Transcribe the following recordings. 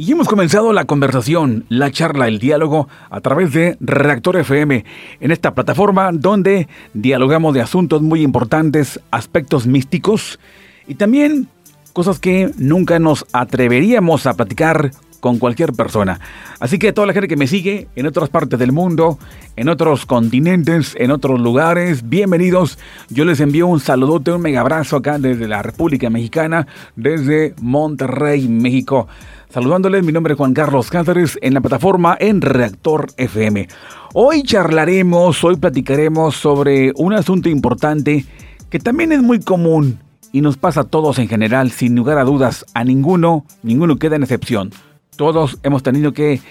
Y hemos comenzado la conversación, la charla, el diálogo a través de Reactor FM, en esta plataforma donde dialogamos de asuntos muy importantes, aspectos místicos y también cosas que nunca nos atreveríamos a platicar con cualquier persona. Así que toda la gente que me sigue en otras partes del mundo, en otros continentes, en otros lugares, bienvenidos. Yo les envío un saludote, un mega abrazo acá desde la República Mexicana, desde Monterrey, México. Saludándoles, mi nombre es Juan Carlos Cáceres en la plataforma en Reactor FM. Hoy charlaremos, hoy platicaremos sobre un asunto importante que también es muy común y nos pasa a todos en general, sin lugar a dudas, a ninguno, ninguno queda en excepción. Todos hemos tenido que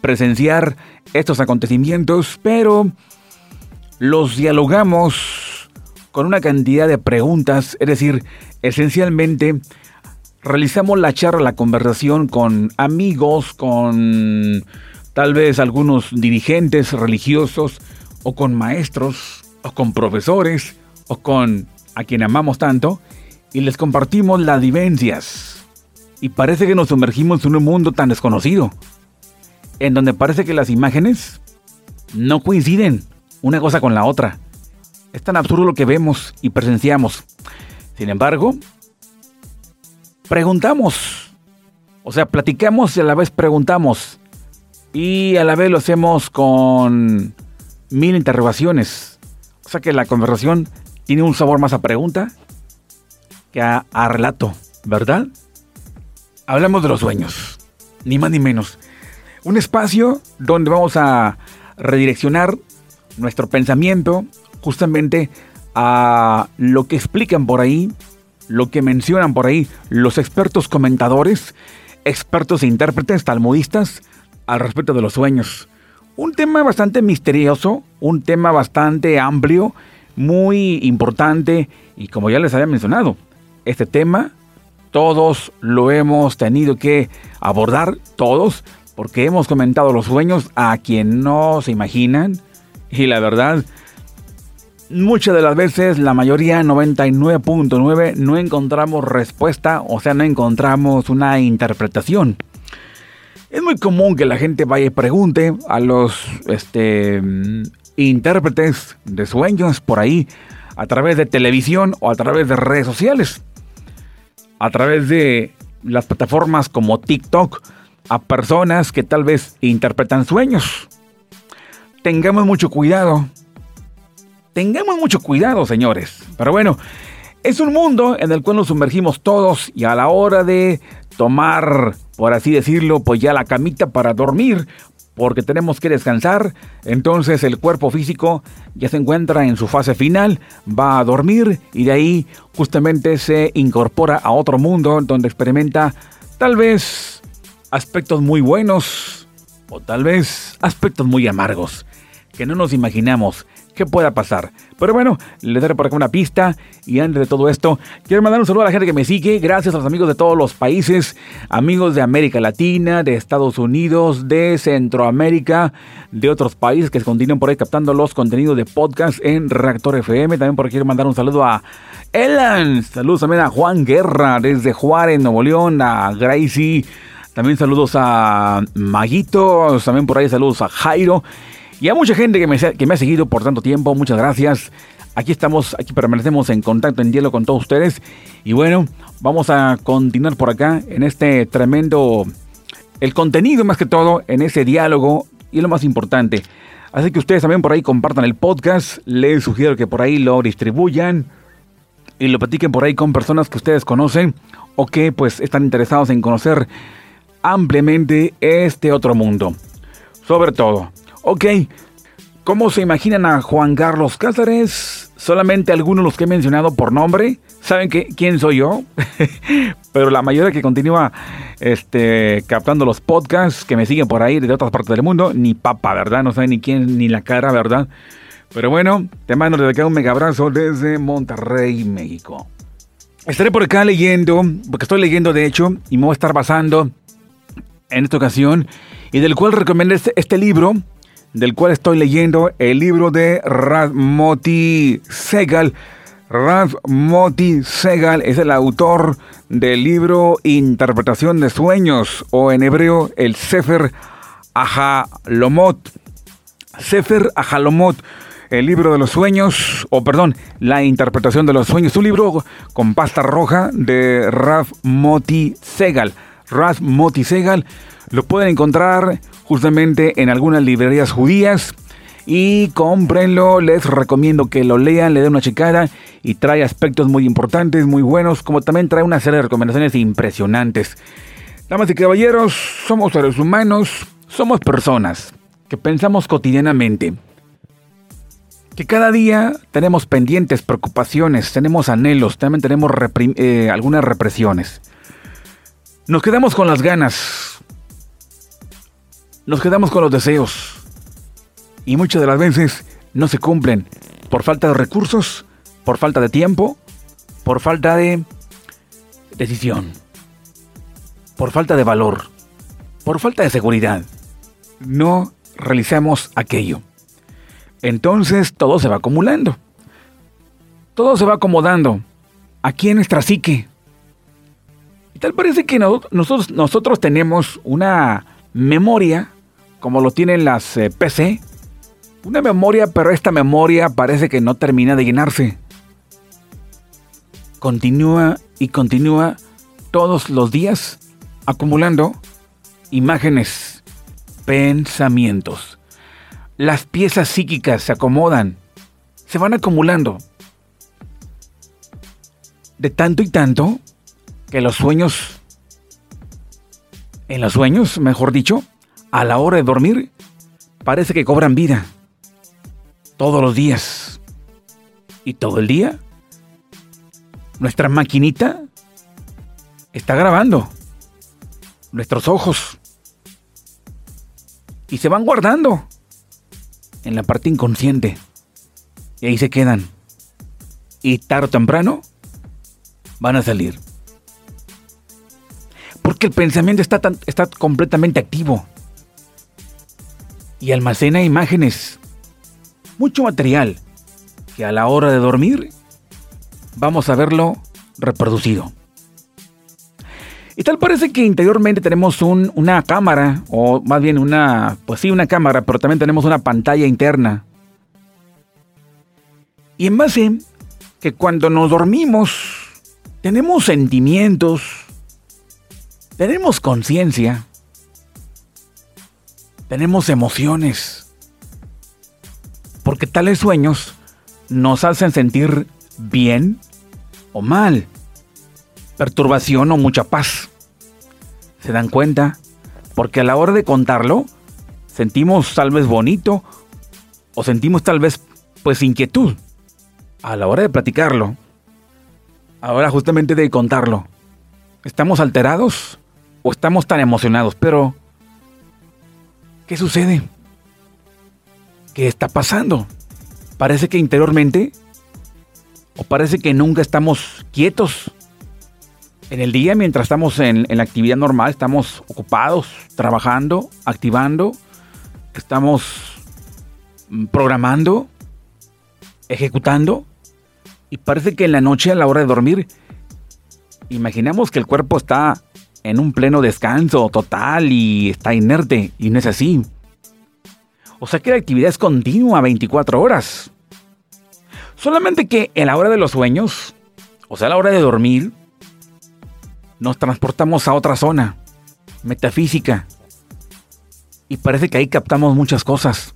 presenciar estos acontecimientos, pero los dialogamos con una cantidad de preguntas, es decir, esencialmente realizamos la charla, la conversación con amigos, con tal vez algunos dirigentes religiosos, o con maestros, o con profesores, o con a quien amamos tanto, y les compartimos las vivencias, y parece que nos sumergimos en un mundo tan desconocido, en donde parece que las imágenes no coinciden una cosa con la otra. Es tan absurdo lo que vemos y presenciamos. Sin embargo, preguntamos, o sea, platicamos y a la vez preguntamos, y a la vez lo hacemos con mil interrogaciones. O sea que la conversación tiene un sabor más a pregunta que a, relato, ¿verdad? hablamos de los sueños, ni más ni menos. Un espacio donde vamos a redireccionar nuestro pensamiento justamente a lo que explican por ahí, lo que mencionan por ahí los expertos comentadores, expertos e intérpretes talmudistas al respecto de los sueños. Un tema bastante misterioso, un tema bastante amplio, muy importante y como ya les había mencionado, este tema todos lo hemos tenido que abordar, todos, porque hemos comentado los sueños a quien no se imaginan. Y la verdad, muchas de las veces, la mayoría, 99.9, no encontramos respuesta, o sea, no encontramos una interpretación. Es muy común que la gente vaya y pregunte a los este, intérpretes de sueños por ahí, a través de televisión o a través de redes sociales a través de las plataformas como TikTok a personas que tal vez interpretan sueños. Tengamos mucho cuidado. Tengamos mucho cuidado, señores. Pero bueno, es un mundo en el cual nos sumergimos todos y a la hora de tomar, por así decirlo, pues ya la camita para dormir, porque tenemos que descansar, entonces el cuerpo físico ya se encuentra en su fase final, va a dormir y de ahí justamente se incorpora a otro mundo donde experimenta tal vez aspectos muy buenos o tal vez aspectos muy amargos que no nos imaginamos qué pueda pasar. Pero bueno, les daré por acá una pista. Y antes de todo esto, quiero mandar un saludo a la gente que me sigue. Gracias a los amigos de todos los países, amigos de América Latina, de Estados Unidos, de Centroamérica, de otros países que continúan por ahí captando los contenidos de podcast en Reactor FM. También por aquí quiero mandar un saludo a Elan. Saludos también a Juan Guerra desde Juárez, Nuevo León, a Gracie. También saludos a Maguito, también por ahí saludos a Jairo. Y a mucha gente que me, ha seguido por tanto tiempo, muchas gracias. Aquí estamos, aquí permanecemos en contacto, en diálogo con todos ustedes. Y bueno, vamos a continuar por acá en este tremendo, el contenido más que todo, en ese diálogo y lo más importante. Así que ustedes también por ahí compartan el podcast, les sugiero que por ahí lo distribuyan y lo platiquen por ahí con personas que ustedes conocen o que pues están interesados en conocer ampliamente este otro mundo. Sobre todo, Ok, ¿cómo se imaginan a Juan Carlos Cáceres? Solamente algunos los que he mencionado por nombre. ¿Saben quién soy yo? Pero la mayoría que continúa este, captando los podcasts, que me siguen por ahí de otras partes del mundo, ni papa, ¿verdad? No saben ni quién, ni la cara, ¿verdad? Pero bueno, te mando desde acá un mega abrazo desde Monterrey, México. Estaré por acá leyendo, porque estoy leyendo de hecho, y me voy a estar basando en esta ocasión, y del cual recomendé este, este libro, del cual estoy leyendo el libro de Rasmoti Segal, Raf Moti Segal es el autor del libro Interpretación de Sueños, o en hebreo el Sefer Ahalomot. Sefer Ahalomot, el libro de los sueños, o perdón, la interpretación de los sueños, un libro con pasta roja de Raf Moti Segal. Raf Moti Segal lo pueden encontrar justamente en algunas librerías judías y cómprenlo. Les recomiendo que lo lean, le den una checada y trae aspectos muy importantes, muy buenos, como también trae una serie de recomendaciones impresionantes. Damas y caballeros, somos seres humanos, somos personas que pensamos cotidianamente. Que cada día tenemos pendientes, preocupaciones, tenemos anhelos, también tenemos eh, algunas represiones. Nos quedamos con las ganas, nos quedamos con los deseos, y muchas de las veces no se cumplen por falta de recursos, por falta de tiempo, por falta de decisión, por falta de valor, por falta de seguridad. No realizamos aquello. Entonces todo se va acumulando. Todo se va acomodando aquí en nuestra psique. Y tal parece que nosotros, nosotros tenemos una memoria, como lo tienen las eh, PC, una memoria, pero esta memoria parece que no termina de llenarse. Continúa y continúa todos los días acumulando imágenes, pensamientos. Las piezas psíquicas se acomodan, se van acumulando. De tanto y tanto que los sueños, en los sueños, mejor dicho, a la hora de dormir, parece que cobran vida todos los días. Y todo el día, nuestra maquinita está grabando nuestros ojos y se van guardando en la parte inconsciente. Y ahí se quedan. Y tarde o temprano van a salir. Porque el pensamiento está, está completamente activo y almacena imágenes mucho material que a la hora de dormir vamos a verlo reproducido. Y tal parece que interiormente tenemos una cámara, o más bien una, pues sí, una cámara, pero también tenemos una pantalla interna. Y en base que cuando nos dormimos tenemos sentimientos, tenemos conciencia, tenemos emociones porque tales sueños nos hacen sentir bien o mal, perturbación o mucha paz. ¿Se dan cuenta? Porque a la hora de contarlo, sentimos tal vez bonito o sentimos tal vez pues inquietud. A la hora de platicarlo, ahora justamente de contarlo, ¿estamos alterados o estamos tan emocionados? Pero, ¿qué sucede? ¿Qué está pasando? Parece que interiormente, o parece que nunca estamos quietos. En el día, mientras estamos en, la actividad normal, estamos ocupados, trabajando, activando, estamos mm, programando, ejecutando. Y parece que en la noche, a la hora de dormir, imaginamos que el cuerpo está en un pleno descanso total y está inerte. Y no es así. O sea que la actividad es continua 24 horas. Solamente que en la hora de los sueños, o sea, a la hora de dormir, nos transportamos a otra zona, metafísica. Y parece que ahí captamos muchas cosas.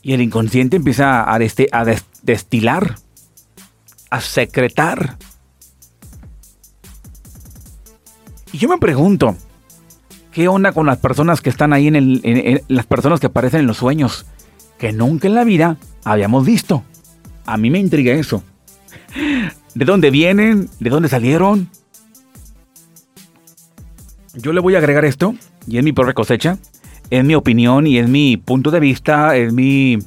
Y el inconsciente empieza a, a destilar, a secretar. Y yo me pregunto, ¿Qué onda con las personas que están ahí en, el, las personas que aparecen en los sueños? Que nunca en la vida habíamos visto. A mí me intriga eso. ¿De dónde vienen? ¿De dónde salieron? Yo le voy a agregar esto, y es mi propia cosecha, es mi opinión y es mi punto de vista, es mi,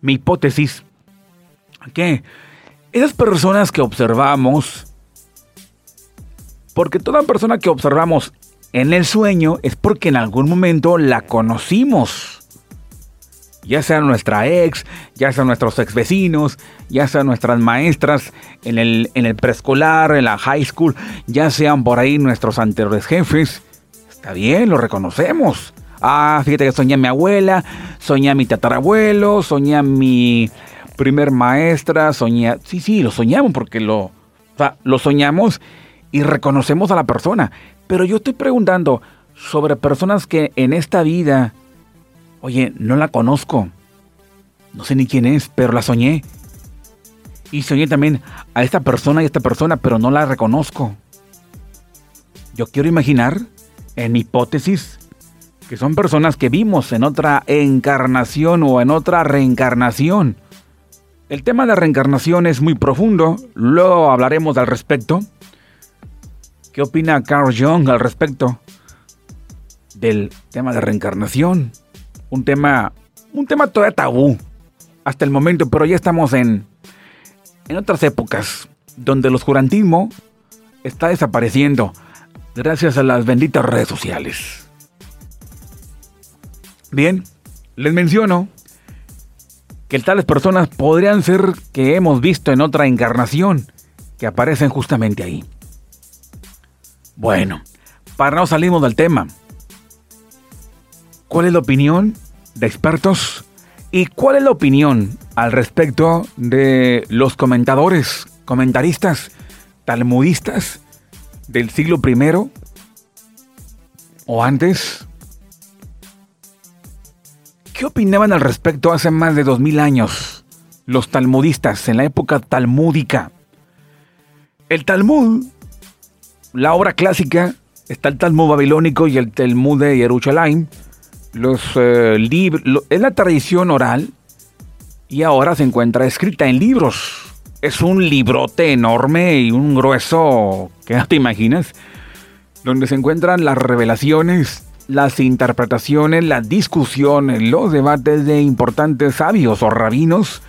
mi hipótesis. Que esas personas que observamos, porque toda persona que observamos en el sueño es porque en algún momento la conocimos. ya sea nuestra ex, ya sea nuestros ex vecinos, ya sean nuestras maestras en el, en el preescolar, en la high school, ya sean por ahí nuestros anteriores jefes. Está bien, lo reconocemos. Ah, fíjate que soñé a mi abuela, soñé a mi tatarabuelo, soñé a mi primer maestra, soñé... Sí, sí, lo soñamos porque lo... O sea, lo soñamos y reconocemos a la persona. Pero yo estoy preguntando sobre personas que en esta vida Oye, no la conozco. No sé ni quién es, pero la soñé. Y soñé también a esta persona y a esta persona, pero no la reconozco. Yo quiero imaginar, en hipótesis, que son personas que vimos en otra encarnación o en otra reencarnación. El tema de la reencarnación es muy profundo, luego hablaremos al respecto. ¿Qué opina Carl Jung al respecto del tema de reencarnación? un tema, un tema todavía tabú hasta el momento, pero ya estamos en, en otras épocas donde el oscurantismo está desapareciendo gracias a las benditas redes sociales. Bien, les menciono que tales personas podrían ser que hemos visto en otra encarnación que aparecen justamente ahí. Bueno, para no salimos del tema, ¿Cuál es la opinión de expertos? ¿Y cuál es la opinión al respecto de los comentadores, comentaristas, talmudistas del siglo I o antes? ¿Qué opinaban al respecto hace más de dos mil años los talmudistas en la época talmúdica? El Talmud, la obra clásica, está el Talmud babilónico y el Talmud de Jerusalén los eh, libros, es la tradición oral y ahora se encuentra escrita en libros. Es un librote enorme y un grueso que no te imaginas, donde se encuentran las revelaciones, las interpretaciones, las discusiones, los debates de importantes sabios o rabinos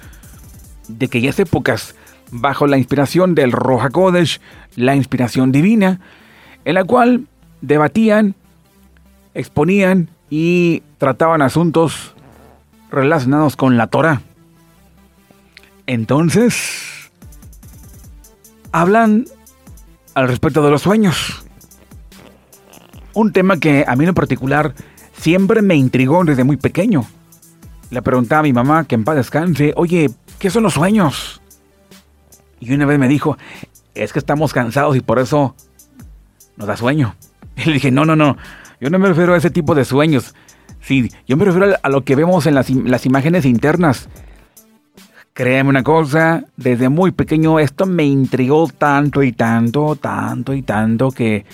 de aquellas épocas, bajo la inspiración del Roja Kodesh, la inspiración divina, en la cual debatían, exponían y trataban asuntos relacionados con la Torah. Entonces, hablan al respecto de los sueños. Un tema que a mí en particular siempre me intrigó desde muy pequeño. Le preguntaba a mi mamá, que en paz descanse, oye, ¿qué son los sueños? Y una vez me dijo, es que estamos cansados y por eso nos da sueño. Y le dije, no, no, no, yo no me refiero a ese tipo de sueños. Sí, yo me refiero a lo que vemos en las, las imágenes internas. Créeme una cosa, desde muy pequeño esto me intrigó tanto y tanto, tanto y tanto que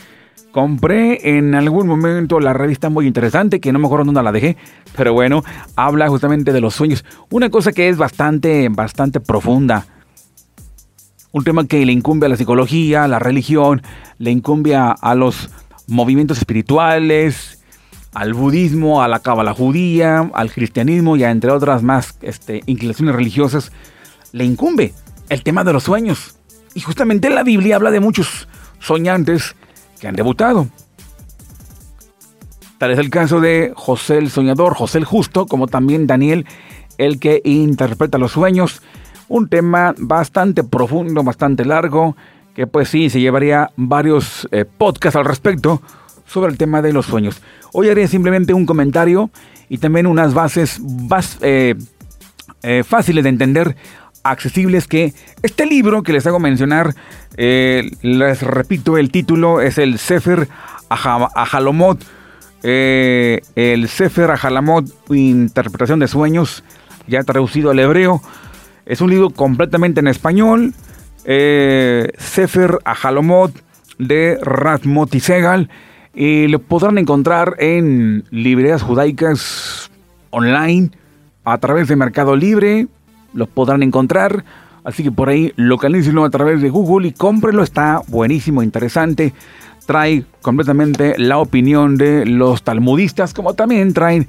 compré en algún momento la revista muy interesante, que no me acuerdo dónde la dejé, pero bueno, habla justamente de los sueños. Una cosa que es bastante, bastante profunda. Un tema que le incumbe a la psicología, a la religión, le incumbe a los movimientos espirituales, al budismo, a la cábala judía, al cristianismo y a entre otras más este, inclinaciones religiosas, le incumbe el tema de los sueños. Y justamente la Biblia habla de muchos soñantes que han debutado. Tal es el caso de José el soñador, José el justo, como también Daniel, el que interpreta los sueños. Un tema bastante profundo, bastante largo, que pues sí, se llevaría varios eh, podcasts al respecto sobre el tema de los sueños. Hoy haré simplemente un comentario y también unas bases eh, eh, fáciles de entender, accesibles, que este libro que les hago mencionar, les repito, el título es el Sefer Ajalomot, el Sefer Ajalamot, Interpretación de Sueños, ya traducido al hebreo. Es un libro completamente en español, eh, Sefer Ajalomot de Rasmoti Segal. Y lo podrán encontrar en librerías judaicas online a través de Mercado Libre. Lo podrán encontrar. Así que por ahí localícenlo a través de Google y cómprenlo. Está buenísimo, interesante. Trae completamente la opinión de los talmudistas, como también traen,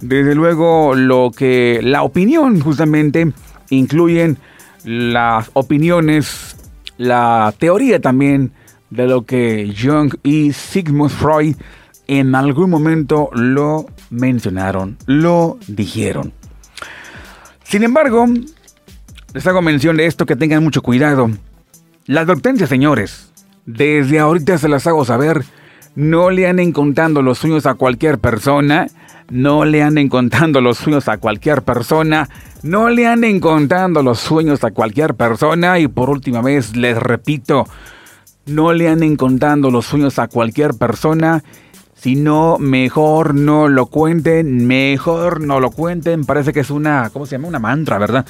desde luego, lo que la opinión justamente incluyen las opiniones, la teoría también de lo que Jung y Sigmund Freud en algún momento lo mencionaron, lo dijeron. Sin embargo, les hago mención de esto que tengan mucho cuidado. La advertencia, señores, desde ahorita se las hago saber, no le anden contando los sueños a cualquier persona, no le anden contando los sueños a cualquier persona, no le anden contando los sueños a cualquier persona y por última vez les repito, no le anden contando los sueños a cualquier persona, sino mejor no lo cuenten, mejor no lo cuenten, parece que es una, ¿cómo se llama? Una mantra, ¿verdad?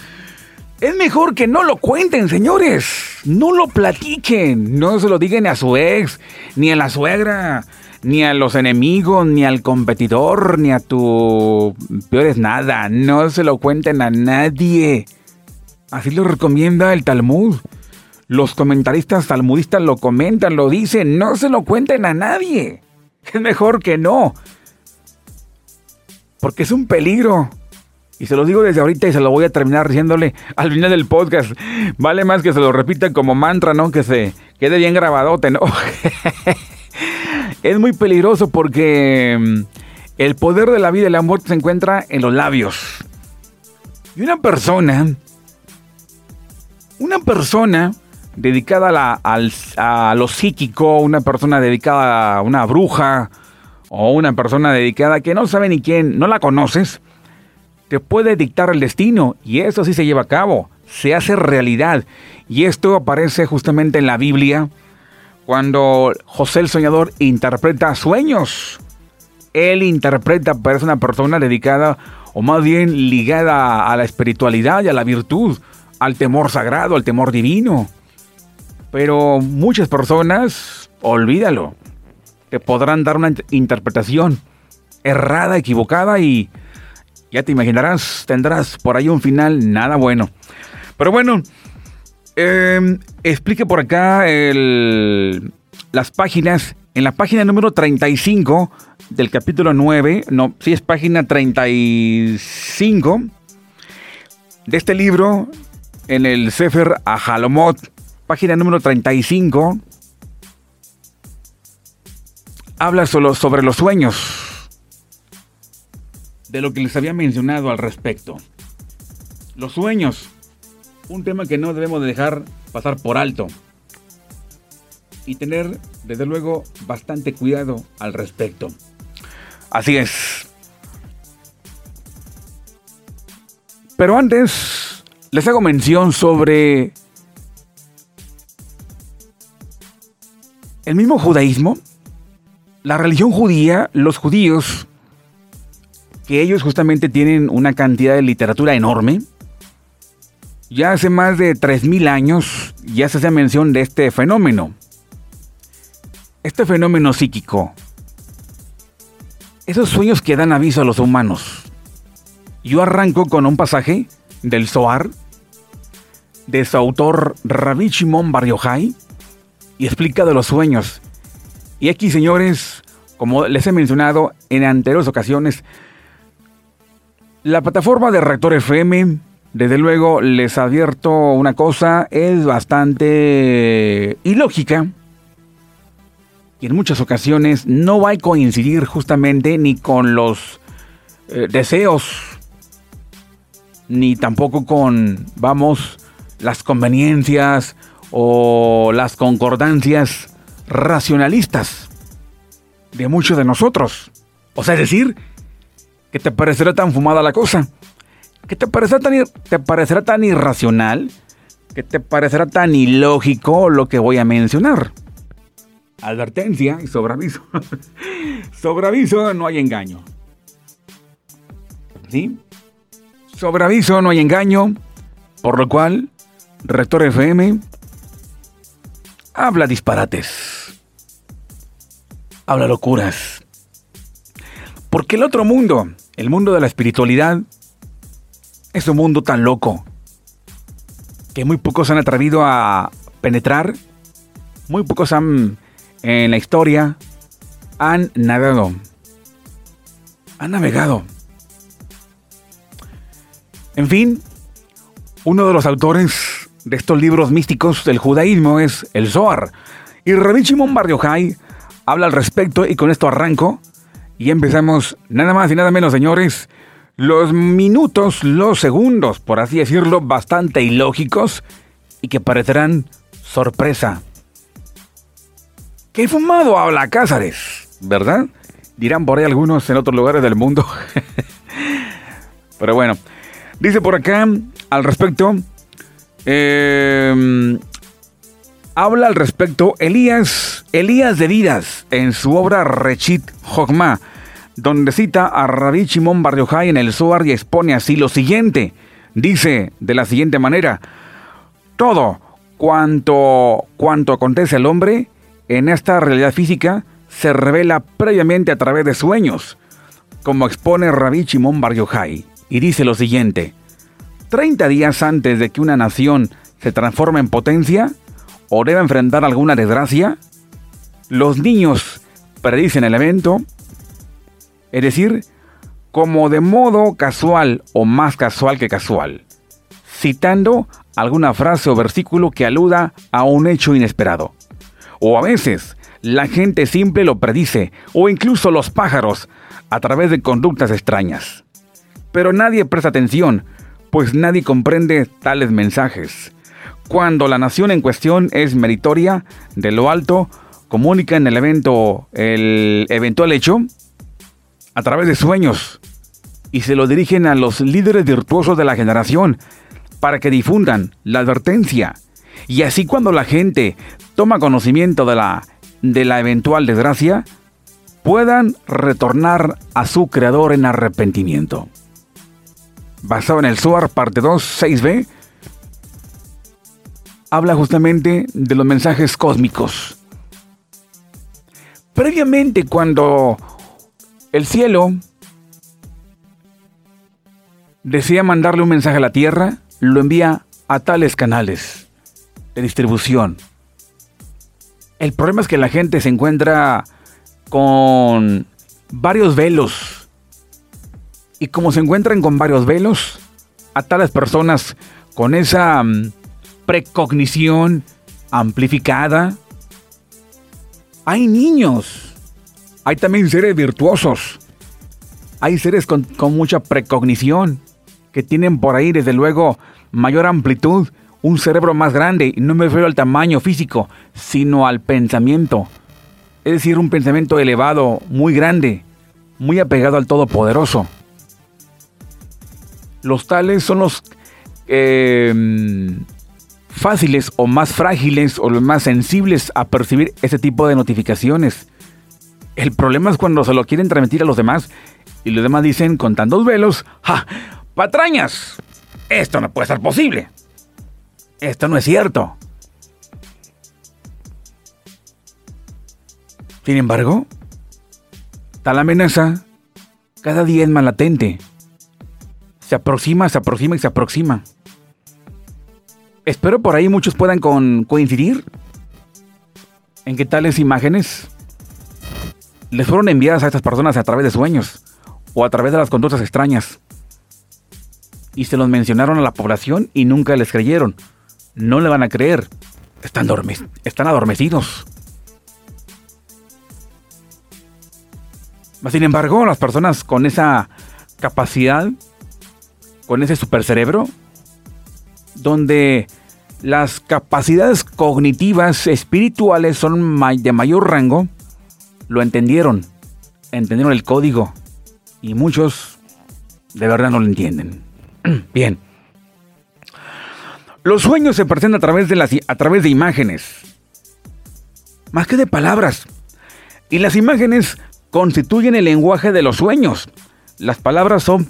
Es mejor que no lo cuenten, señores. No lo platiquen. No se lo digan a su ex, ni a la suegra, ni a los enemigos, ni al competidor, ni a tu peor es nada. No se lo cuenten a nadie. Así lo recomienda el Talmud. Los comentaristas talmudistas lo comentan, lo dicen. No se lo cuenten a nadie. Es mejor que no. Porque es un peligro. Y se lo digo desde ahorita y se lo voy a terminar diciéndole al final del podcast. Vale más que se lo repita como mantra, ¿no? Que se quede bien grabadote, ¿no? es muy peligroso porque mm, el poder de la vida y la muerte se encuentra en los labios. Y una persona, una persona dedicada a, lo psíquico, una persona dedicada a una bruja o una persona dedicada que no sabe ni quién, no la conoces, te puede dictar el destino y eso sí se lleva a cabo, se hace realidad. Y esto aparece justamente en la Biblia cuando José el Soñador interpreta sueños. Él interpreta, es una persona dedicada o más bien ligada a la espiritualidad y a la virtud, al temor sagrado, al temor divino. Pero muchas personas, olvídalo, te podrán dar una interpretación errada, equivocada y ya te imaginarás, tendrás por ahí un final nada bueno. Pero bueno, em, explique por acá las páginas. En la página número 35 del capítulo 9, no, sí es página 35 de este libro, en el Sefer Ahalomot, página número 35, habla solo sobre los sueños de lo que les había mencionado al respecto. Los sueños, un tema que no debemos de dejar pasar por alto. Y tener, desde luego, bastante cuidado al respecto. Así es. Pero antes, les hago mención sobre el mismo judaísmo. La religión judía, los judíos, que ellos justamente tienen una cantidad de literatura enorme. Ya hace más de 3.000 años ya se hace mención de este fenómeno. Este fenómeno psíquico. Esos sueños que dan aviso a los humanos. Yo arranco con un pasaje del Zohar, de su autor Rabbi Shimon Bar y explica de los sueños. Y aquí, señores, como les he mencionado en anteriores ocasiones, la plataforma de Rector FM, desde luego les advierto una cosa, es bastante ilógica y en muchas ocasiones no va a coincidir justamente ni con los eh, deseos, ni tampoco con, vamos, las conveniencias o las concordancias racionalistas de muchos de nosotros. O sea, es decir, ¿Qué te parecerá tan fumada la cosa? ¿Qué te parecerá tan, irracional? ¿Qué te parecerá tan ilógico lo que voy a mencionar? Advertencia y sobreaviso. sobreaviso no hay engaño. ¿Sí? Sobreaviso no hay engaño. Por lo cual, Rector FM habla disparates. Habla locuras. Porque el otro mundo el mundo de la espiritualidad es un mundo tan loco que muy pocos han atrevido a penetrar, muy pocos han en la historia han navegado, han navegado. En fin, uno de los autores de estos libros místicos del judaísmo es el Zohar. Y Rabbi Shimon Bar habla al respecto y con esto arranco y empezamos nada más y nada menos, señores, los minutos, los segundos, por así decirlo, bastante ilógicos y que parecerán sorpresa. ¿Qué fumado habla Cázares? ¿Verdad? Dirán por ahí algunos en otros lugares del mundo. Pero bueno, dice por acá al respecto, eh, habla al respecto Elías, Elías de Vidas en su obra Rechit Jogma, donde cita a Rabbi Shimon Bar Yochai en el Zohar y expone así lo siguiente. Dice de la siguiente manera: Todo cuanto, cuanto acontece al hombre en esta realidad física se revela previamente a través de sueños, como expone Rabbi Shimon Bar Yochai, y dice lo siguiente: 30 días antes de que una nación se transforme en potencia, o debe enfrentar alguna desgracia, los niños predicen el evento, es decir, como de modo casual o más casual que casual, citando alguna frase o versículo que aluda a un hecho inesperado. O a veces, la gente simple lo predice, o incluso los pájaros, a través de conductas extrañas. Pero nadie presta atención, pues nadie comprende tales mensajes. Cuando la nación en cuestión es meritoria, de lo alto, comunica en el evento el eventual hecho a través de sueños y se lo dirigen a los líderes virtuosos de la generación para que difundan la advertencia. Y así cuando la gente toma conocimiento de la, de la eventual desgracia, puedan retornar a su creador en arrepentimiento. Basado en el SUAR parte 2, 6b, habla justamente de los mensajes cósmicos. Previamente, cuando el cielo desea mandarle un mensaje a la Tierra, lo envía a tales canales de distribución. El problema es que la gente se encuentra con varios velos. Y como se encuentran con varios velos, a tales personas con esa mm, precognición amplificada. Hay niños, hay también seres virtuosos, hay seres con, mucha precognición, que tienen por ahí desde luego mayor amplitud, un cerebro más grande, y no me refiero al tamaño físico, sino al pensamiento. Es decir, un pensamiento elevado, muy grande, muy apegado al Todopoderoso. Los tales son los eh, fáciles o más frágiles o los más sensibles a percibir ese tipo de notificaciones. El problema es cuando se lo quieren transmitir a los demás y los demás dicen con tantos velos, ¡ja! ¡Patrañas! Esto no puede ser posible. Esto no es cierto. Sin embargo, tal amenaza cada día es más latente. Se aproxima, se aproxima y se aproxima. Espero por ahí muchos puedan coincidir en que tales imágenes les fueron enviadas a estas personas a través de sueños o a través de las conductas extrañas. Y se los mencionaron a la población y nunca les creyeron. No le van a creer. Están, están adormecidos. Sin embargo, las personas con esa capacidad, con ese supercerebro, donde las capacidades cognitivas espirituales son de mayor rango, lo entendieron, entendieron el código y muchos de verdad no lo entienden. Bien. Los sueños se presentan a través de, las, a través de imágenes, más que de palabras. Y las imágenes constituyen el lenguaje de los sueños. Las palabras son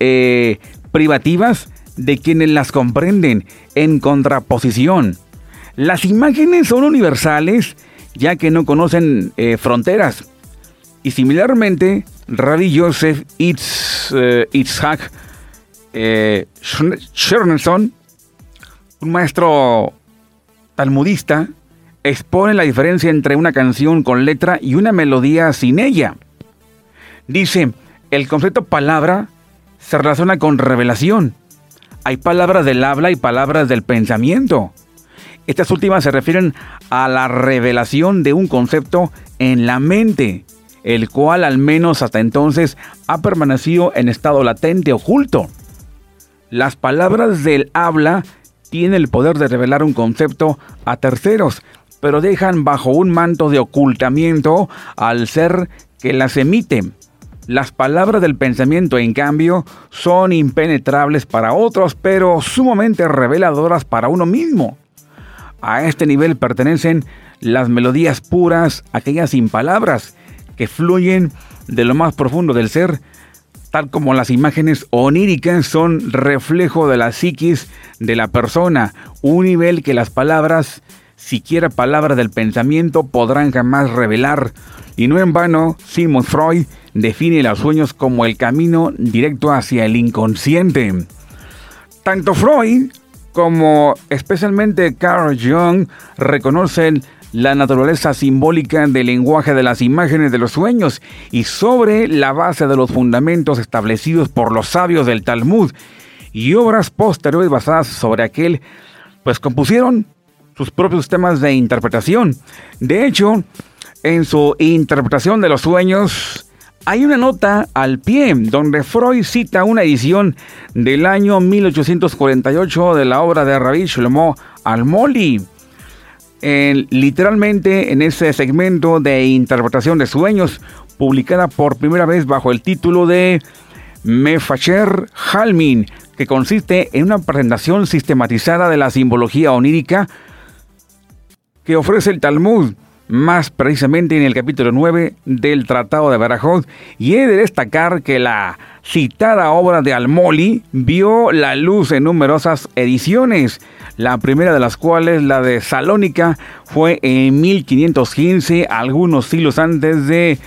eh, privativas de quienes las comprenden en contraposición. Las imágenes son universales ya que no conocen eh, fronteras. Y similarmente, Rabbi Joseph Itz, eh, Itzhak eh, un maestro talmudista, expone la diferencia entre una canción con letra y una melodía sin ella. Dice, el concepto palabra se relaciona con revelación hay palabras del habla y palabras del pensamiento. Estas últimas se refieren a la revelación de un concepto en la mente el cual al menos hasta entonces ha permanecido en estado latente oculto. Las palabras del habla tienen el poder de revelar un concepto a terceros, pero dejan bajo un manto de ocultamiento al ser que las emite. Las palabras del pensamiento, en cambio, son impenetrables para otros, pero sumamente reveladoras para uno mismo. A este nivel pertenecen las melodías puras, aquellas sin palabras, que fluyen de lo más profundo del ser, tal como las imágenes oníricas son reflejo de la psiquis de la persona, un nivel que las palabras, siquiera palabras del pensamiento, podrán jamás revelar. Y no en vano, Sigmund Freud define los sueños como el camino directo hacia el inconsciente. Tanto Freud como especialmente Carl Jung reconocen la naturaleza simbólica del lenguaje de las imágenes de los sueños y sobre la base de los fundamentos establecidos por los sabios del Talmud y obras posteriores basadas sobre aquel, pues compusieron sus propios temas de interpretación. De hecho, en su interpretación de los sueños, hay una nota al pie donde Freud cita una edición del año 1848 de la obra de Rabbi Shlomo Almoli literalmente en ese segmento de interpretación de sueños, publicada por primera vez bajo el título de Mefacher Halmin, que consiste en una presentación sistematizada de la simbología onírica que ofrece el Talmud, más precisamente en el capítulo 9 del Tratado de Barajot, y he de destacar que la citada obra de Almoli vio la luz en numerosas ediciones, la primera de las cuales, la de Salónica, fue en 1515, algunos siglos antes de,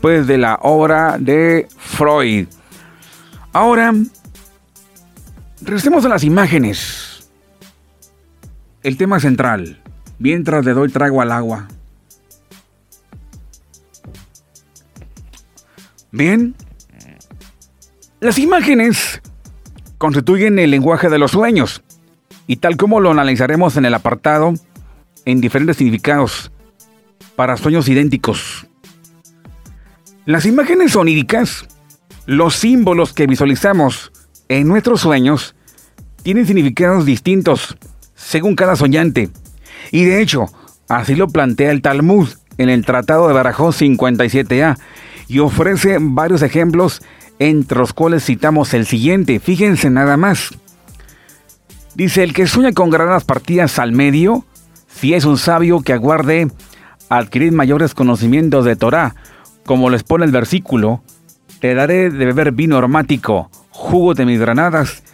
pues, de la obra de Freud. Ahora, regresemos a las imágenes. El tema central, mientras le doy trago al agua. Bien, las imágenes constituyen el lenguaje de los sueños y tal como lo analizaremos en el apartado, en diferentes significados para sueños idénticos. Las imágenes oníricas, los símbolos que visualizamos en nuestros sueños, tienen significados distintos según cada soñante. Y de hecho, así lo plantea el Talmud en el Tratado de Barajó 57a y ofrece varios ejemplos entre los cuales citamos el siguiente. Fíjense nada más. Dice, el que sueña con granadas partidas al medio, si es un sabio que aguarde adquirir mayores conocimientos de Torah, como les pone el versículo, te daré de beber vino aromático, jugo de mis granadas,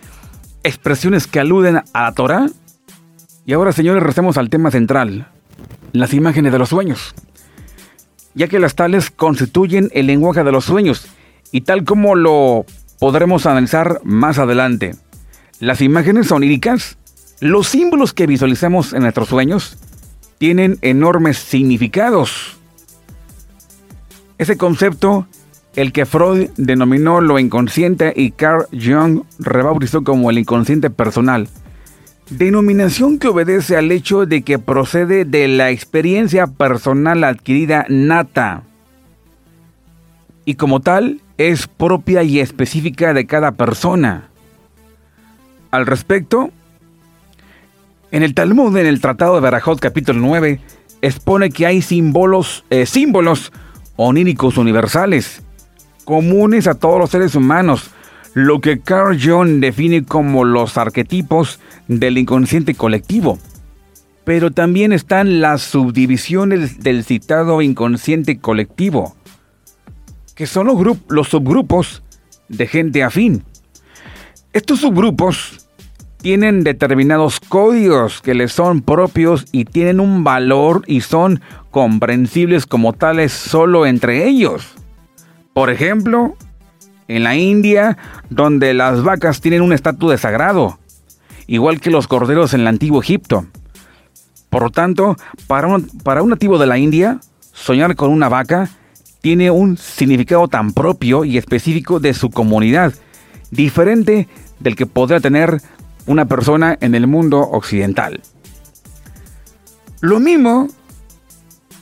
expresiones que aluden a la Torah. Y ahora, señores, recemos al tema central, las imágenes de los sueños, ya que las tales constituyen el lenguaje de los sueños, y tal como lo podremos analizar más adelante. Las imágenes oníricas, los símbolos que visualizamos en nuestros sueños, tienen enormes significados. Ese concepto, el que Freud denominó lo inconsciente y Carl Jung rebautizó como el inconsciente personal, denominación que obedece al hecho de que procede de la experiencia personal adquirida nata y como tal es propia y específica de cada persona al respecto? En el Talmud, en el Tratado de Barajot, capítulo 9, expone que hay símbolos, eh, símbolos oníricos universales, comunes a todos los seres humanos, lo que Carl Jung define como los arquetipos del inconsciente colectivo. Pero también están las subdivisiones del citado inconsciente colectivo, que son los, los subgrupos de gente afín. Estos subgrupos tienen determinados códigos que les son propios y tienen un valor y son comprensibles como tales solo entre ellos. Por ejemplo, en la India, donde las vacas tienen un estatus de sagrado, igual que los corderos en el antiguo Egipto. Por lo tanto, para un, para un nativo de la India, soñar con una vaca tiene un significado tan propio y específico de su comunidad, diferente del que podrá tener una persona en el mundo occidental. Lo mismo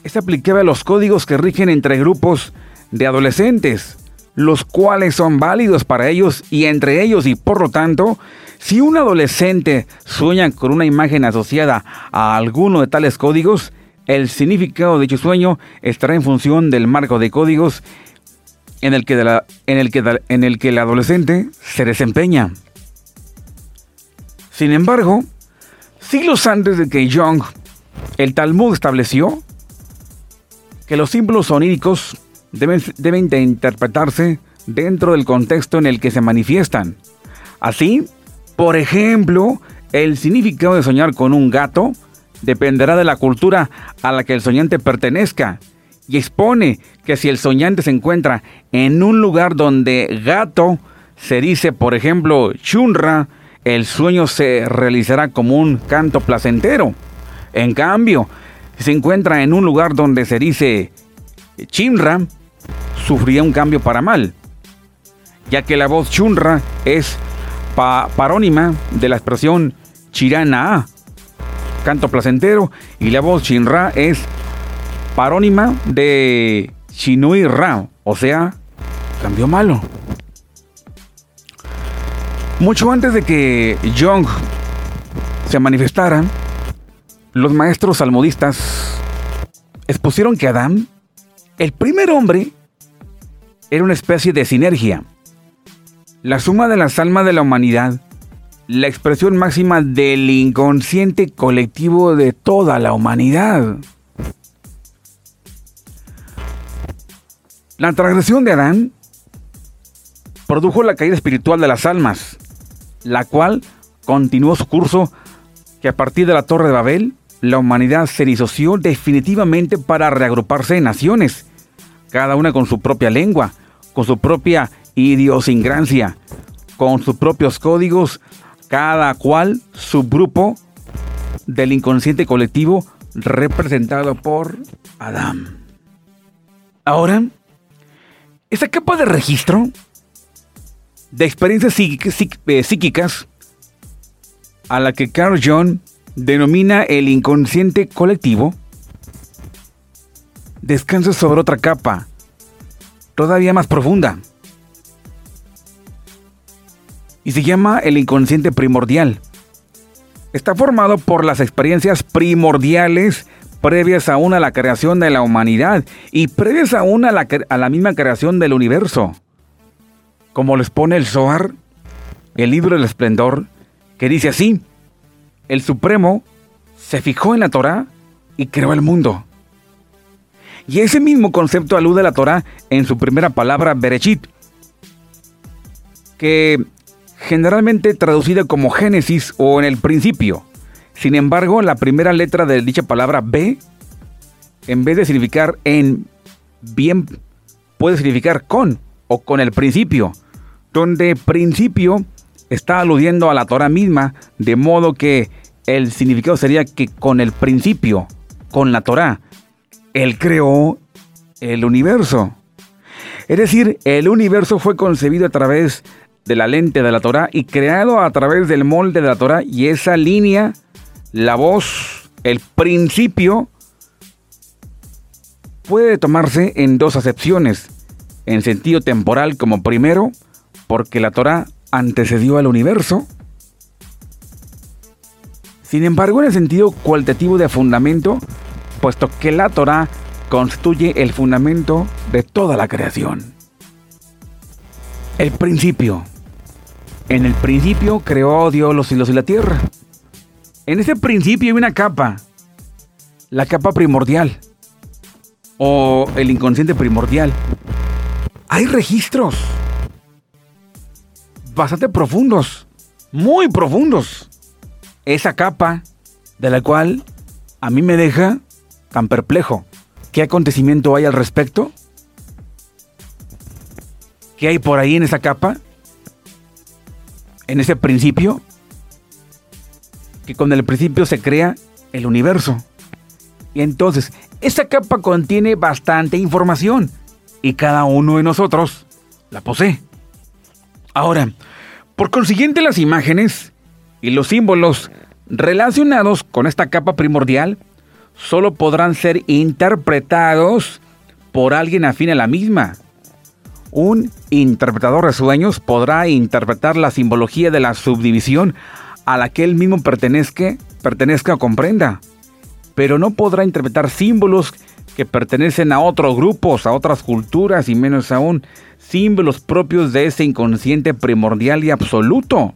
es aplicable a los códigos que rigen entre grupos de adolescentes, los cuales son válidos para ellos y entre ellos y por lo tanto, si un adolescente sueña con una imagen asociada a alguno de tales códigos, el significado de dicho sueño estará en función del marco de códigos en el que, el adolescente se desempeña. Sin embargo, siglos antes de que Jung, el Talmud estableció que los símbolos oníricos deben, deben de interpretarse dentro del contexto en el que se manifiestan. Así, por ejemplo, el significado de soñar con un gato dependerá de la cultura a la que el soñante pertenezca y expone que si el soñante se encuentra en un lugar donde gato se dice, por ejemplo, chunra, el sueño se realizará como un canto placentero. En cambio, si se encuentra en un lugar donde se dice chimra, sufrirá un cambio para mal, ya que la voz chunra es parónima de la expresión chirana, canto placentero, y la voz chinra es parónima de Chinui Ra, o sea, cambio malo. Mucho antes de que Jung se manifestara, los maestros salmodistas expusieron que Adán, el primer hombre, era una especie de sinergia, la suma de las almas de la humanidad, la expresión máxima del inconsciente colectivo de toda la humanidad. La transgresión de Adán produjo la caída espiritual de las almas, la cual continuó su curso que a partir de la Torre de Babel la humanidad se disoció definitivamente para reagruparse en naciones, cada una con su propia lengua, con su propia idiosincrasia, con sus propios códigos, cada cual su grupo del inconsciente colectivo representado por Adán. Ahora, esa capa de registro de experiencias eh, psíquicas a la que Carl Jung denomina el inconsciente colectivo, descansa sobre otra capa, todavía más profunda, y se llama el inconsciente primordial. Está formado por las experiencias primordiales previas aún a la creación de la humanidad y previas aún a la, a la misma creación del universo. Como les pone el Zohar, el libro del esplendor, que dice así, el Supremo se fijó en la Torah y creó el mundo. Y ese mismo concepto alude a la Torah en su primera palabra, Berechit, que generalmente traducida como Génesis o en el principio. Sin embargo, la primera letra de dicha palabra B, en vez de significar en bien, puede significar con o con el principio, donde principio está aludiendo a la Torah misma, de modo que el significado sería que con el principio, con la Torah, Él creó el universo. Es decir, el universo fue concebido a través de la lente de la Torah y creado a través del molde de la Torah y esa línea, la voz, el principio, puede tomarse en dos acepciones, en sentido temporal como primero, porque la Torah antecedió al universo. Sin embargo, en el sentido cualitativo de fundamento, puesto que la Torah constituye el fundamento de toda la creación. El principio. En el principio creó Dios los cielos y la tierra. En ese principio hay una capa, la capa primordial, o el inconsciente primordial. Hay registros bastante profundos, muy profundos. Esa capa de la cual a mí me deja tan perplejo. ¿Qué acontecimiento hay al respecto? ¿Qué hay por ahí en esa capa? En ese principio. Que con el principio se crea el universo. Y entonces, esa capa contiene bastante información. Y cada uno de nosotros la posee. Ahora, por consiguiente las imágenes y los símbolos relacionados con esta capa primordial solo podrán ser interpretados por alguien afín a la misma. Un interpretador de sueños podrá interpretar la simbología de la subdivisión a la que él mismo pertenezca, pertenezca o comprenda, pero no podrá interpretar símbolos que pertenecen a otros grupos, a otras culturas y menos aún símbolos propios de ese inconsciente primordial y absoluto.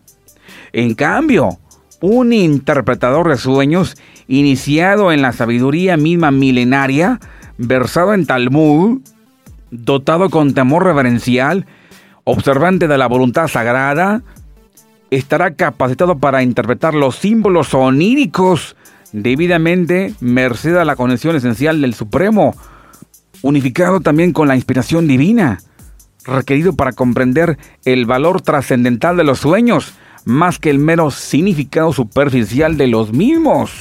En cambio, un interpretador de sueños, iniciado en la sabiduría misma milenaria, versado en Talmud, dotado con temor reverencial, observante de la voluntad sagrada, estará capacitado para interpretar los símbolos oníricos debidamente merced a la conexión esencial del Supremo, unificado también con la inspiración divina, requerido para comprender el valor trascendental de los sueños, más que el mero significado superficial de los mismos.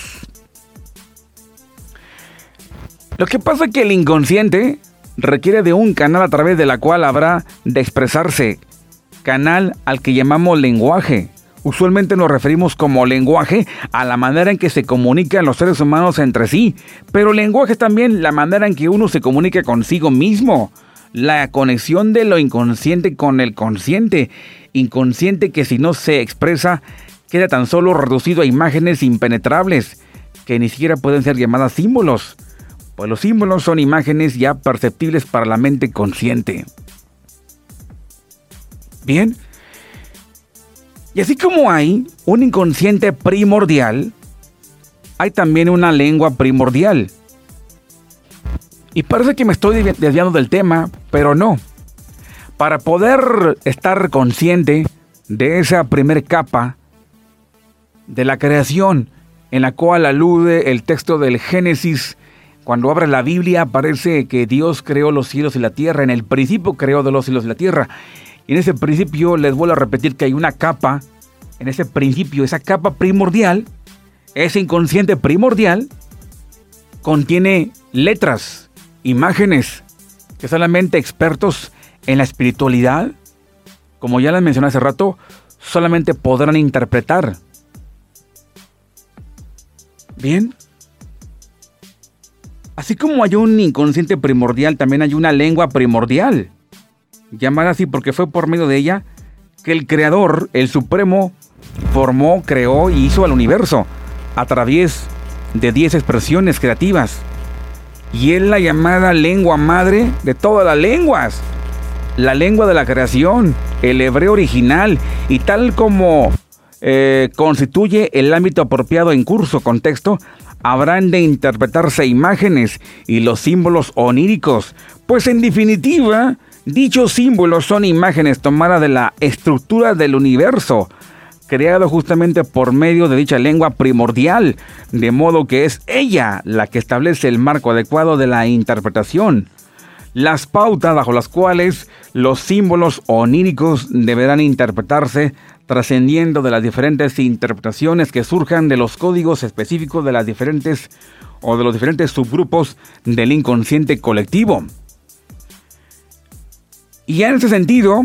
Lo que pasa es que el inconsciente requiere de un canal a través de la cual habrá de expresarse, canal al que llamamos lenguaje. Usualmente nos referimos como lenguaje a la manera en que se comunican los seres humanos entre sí, pero lenguaje es también la manera en que uno se comunica consigo mismo, la conexión de lo inconsciente con el consciente, inconsciente que si no se expresa queda tan solo reducido a imágenes impenetrables, que ni siquiera pueden ser llamadas símbolos, pues los símbolos son imágenes ya perceptibles para la mente consciente. Bien, y así como hay un inconsciente primordial, hay también una lengua primordial. Y parece que me estoy desviando del tema, pero no. Para poder estar consciente de esa primer capa de la creación en la cual alude el texto del Génesis, cuando abre la Biblia aparece que Dios creó los cielos y la tierra, en el principio creó de los cielos y la tierra. Y en ese principio les vuelvo a repetir que hay una capa, en ese principio, esa capa primordial, ese inconsciente primordial, contiene letras, imágenes, que solamente expertos en la espiritualidad, como ya les mencioné hace rato, solamente podrán interpretar. Bien. Así como hay un inconsciente primordial, también hay una lengua primordial llamada así porque fue por medio de ella que el Creador, el Supremo, formó, creó y hizo al universo a través de 10 expresiones creativas. Y es la llamada lengua madre de todas las lenguas. La lengua de la creación, el hebreo original y tal como eh, constituye el ámbito apropiado en curso, contexto, habrán de interpretarse imágenes y los símbolos oníricos, pues en definitiva, Dichos símbolos son imágenes tomadas de la estructura del universo, creado justamente por medio de dicha lengua primordial, de modo que es ella la que establece el marco adecuado de la interpretación. Las pautas bajo las cuales los símbolos oníricos deberán interpretarse trascendiendo de las diferentes interpretaciones que surjan de los códigos específicos de las diferentes o de los diferentes subgrupos del inconsciente colectivo. Y en ese sentido,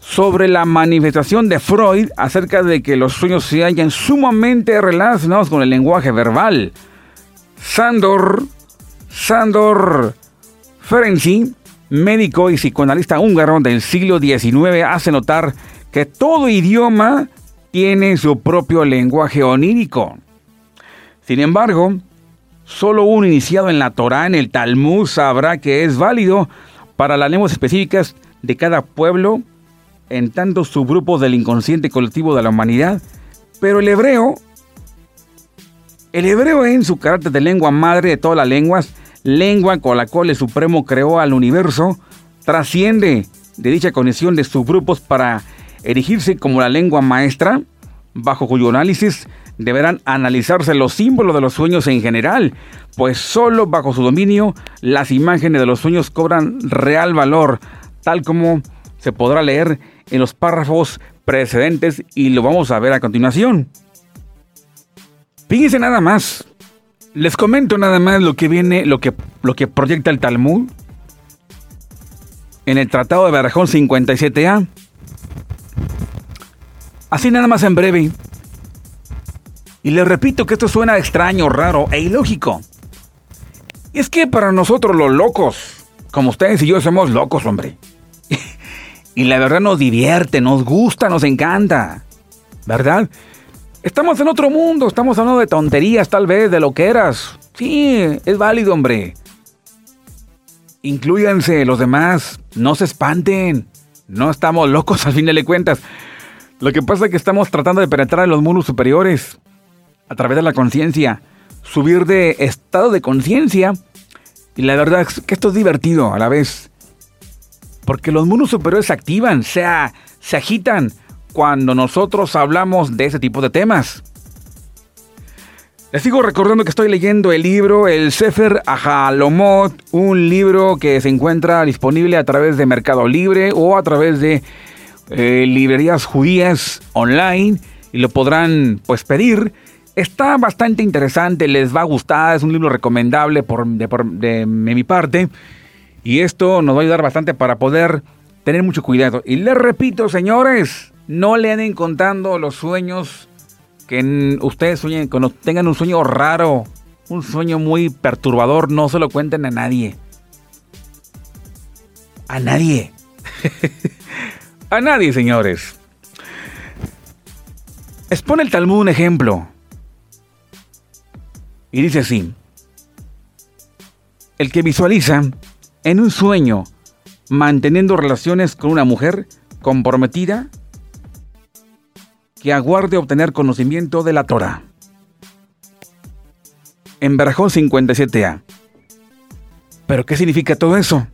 sobre la manifestación de Freud acerca de que los sueños se hallan sumamente relacionados con el lenguaje verbal. Sandor, Sandor Ferenczi, médico y psicoanalista húngaro del siglo XIX, hace notar que todo idioma tiene su propio lenguaje onírico. Sin embargo, solo un iniciado en la Torah, en el Talmud, sabrá que es válido para las lenguas específicas de cada pueblo en tantos subgrupos del inconsciente colectivo de la humanidad, pero el hebreo, el hebreo en su carácter de lengua madre de todas las lenguas, lengua con la cual el Supremo creó al universo, trasciende de dicha conexión de subgrupos para erigirse como la lengua maestra, bajo cuyo análisis deberán analizarse los símbolos de los sueños en general, pues solo bajo su dominio las imágenes de los sueños cobran real valor, tal como se podrá leer en los párrafos precedentes y lo vamos a ver a continuación. Fíjense nada más. Les comento nada más lo que viene, lo que, lo que proyecta el Talmud en el Tratado de Barajón 57A. Así nada más en breve. Y les repito que esto suena extraño, raro e ilógico. Y es que para nosotros los locos, como ustedes y yo somos locos, hombre. y la verdad nos divierte, nos gusta, nos encanta. ¿Verdad? Estamos en otro mundo, estamos hablando de tonterías tal vez, de lo que eras. Sí, es válido, hombre. Incluyanse los demás, no se espanten. No estamos locos al fin de cuentas. Lo que pasa es que estamos tratando de penetrar en los mundos superiores a través de la conciencia, subir de estado de conciencia. Y la verdad es que esto es divertido a la vez. Porque los mundos superiores se activan, se, se agitan cuando nosotros hablamos de ese tipo de temas. Les sigo recordando que estoy leyendo el libro El Sefer Ajalomot, un libro que se encuentra disponible a través de Mercado Libre o a través de eh, librerías judías online y lo podrán pues pedir. Está bastante interesante, les va a gustar, es un libro recomendable por, de, de mi parte y esto nos va a ayudar bastante para poder tener mucho cuidado. Y les repito, señores, no le anden contando los sueños que ustedes sueñen, cuando tengan un sueño raro, un sueño muy perturbador, no se lo cuenten a nadie. A nadie. a nadie, señores. Expone el Talmud un ejemplo. Y dice así. El que visualiza en un sueño manteniendo relaciones con una mujer comprometida que aguarde obtener conocimiento de la Torah. En Barajón 57a. ¿Pero qué significa todo eso?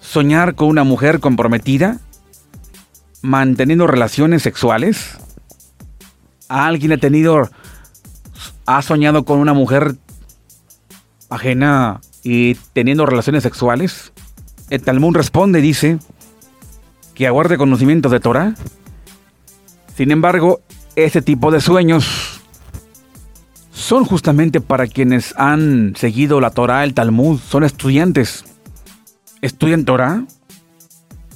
¿Soñar con una mujer comprometida? ¿Manteniendo relaciones sexuales? ¿Alguien ha tenido, ha soñado con una mujer ajena y teniendo relaciones sexuales? El Talmud responde, dice, que aguarde conocimiento de Torah sin embargo, ese tipo de sueños son justamente para quienes han seguido la Torah, el Talmud, son estudiantes. Estudian Torah,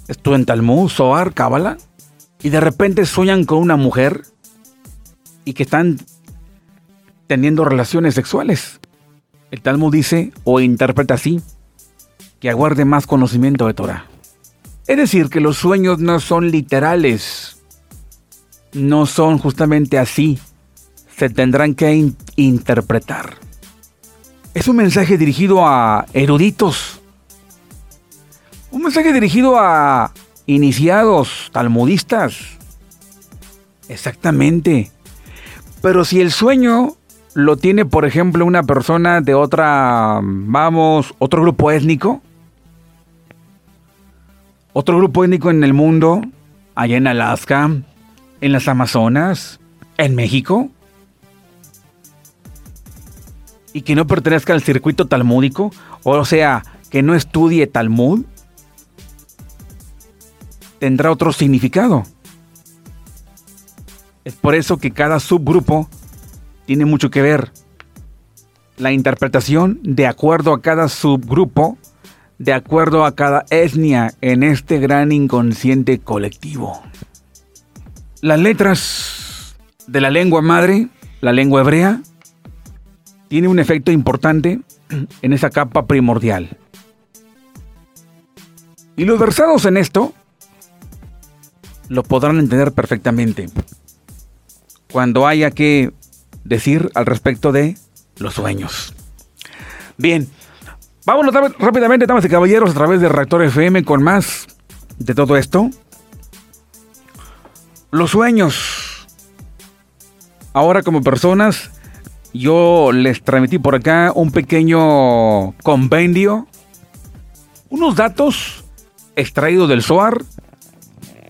estudian Talmud, Zohar, Kabbalah, y de repente sueñan con una mujer y que están teniendo relaciones sexuales. El Talmud dice o interpreta así, que aguarde más conocimiento de Torah. Es decir, que los sueños no son literales, no son justamente así. Se tendrán que interpretar. Es un mensaje dirigido a eruditos. Un mensaje dirigido a iniciados, talmudistas. Exactamente. Pero si el sueño lo tiene, por ejemplo, una persona de otra, vamos, otro grupo étnico, otro grupo étnico en el mundo, allá en Alaska, en las Amazonas, en México, y que no pertenezca al circuito talmúdico, o sea, que no estudie Talmud, tendrá otro significado. Es por eso que cada subgrupo tiene mucho que ver. La interpretación de acuerdo a cada subgrupo, de acuerdo a cada etnia en este gran inconsciente colectivo. Las letras de la lengua madre, la lengua hebrea, tiene un efecto importante en esa capa primordial. Y los versados en esto lo podrán entender perfectamente cuando haya que decir al respecto de los sueños. Bien, vámonos rápidamente, damas y caballeros, a través de Reactor FM con más de todo esto. Los sueños. Ahora como personas, yo les transmití por acá un pequeño compendio, unos datos extraídos del SOAR,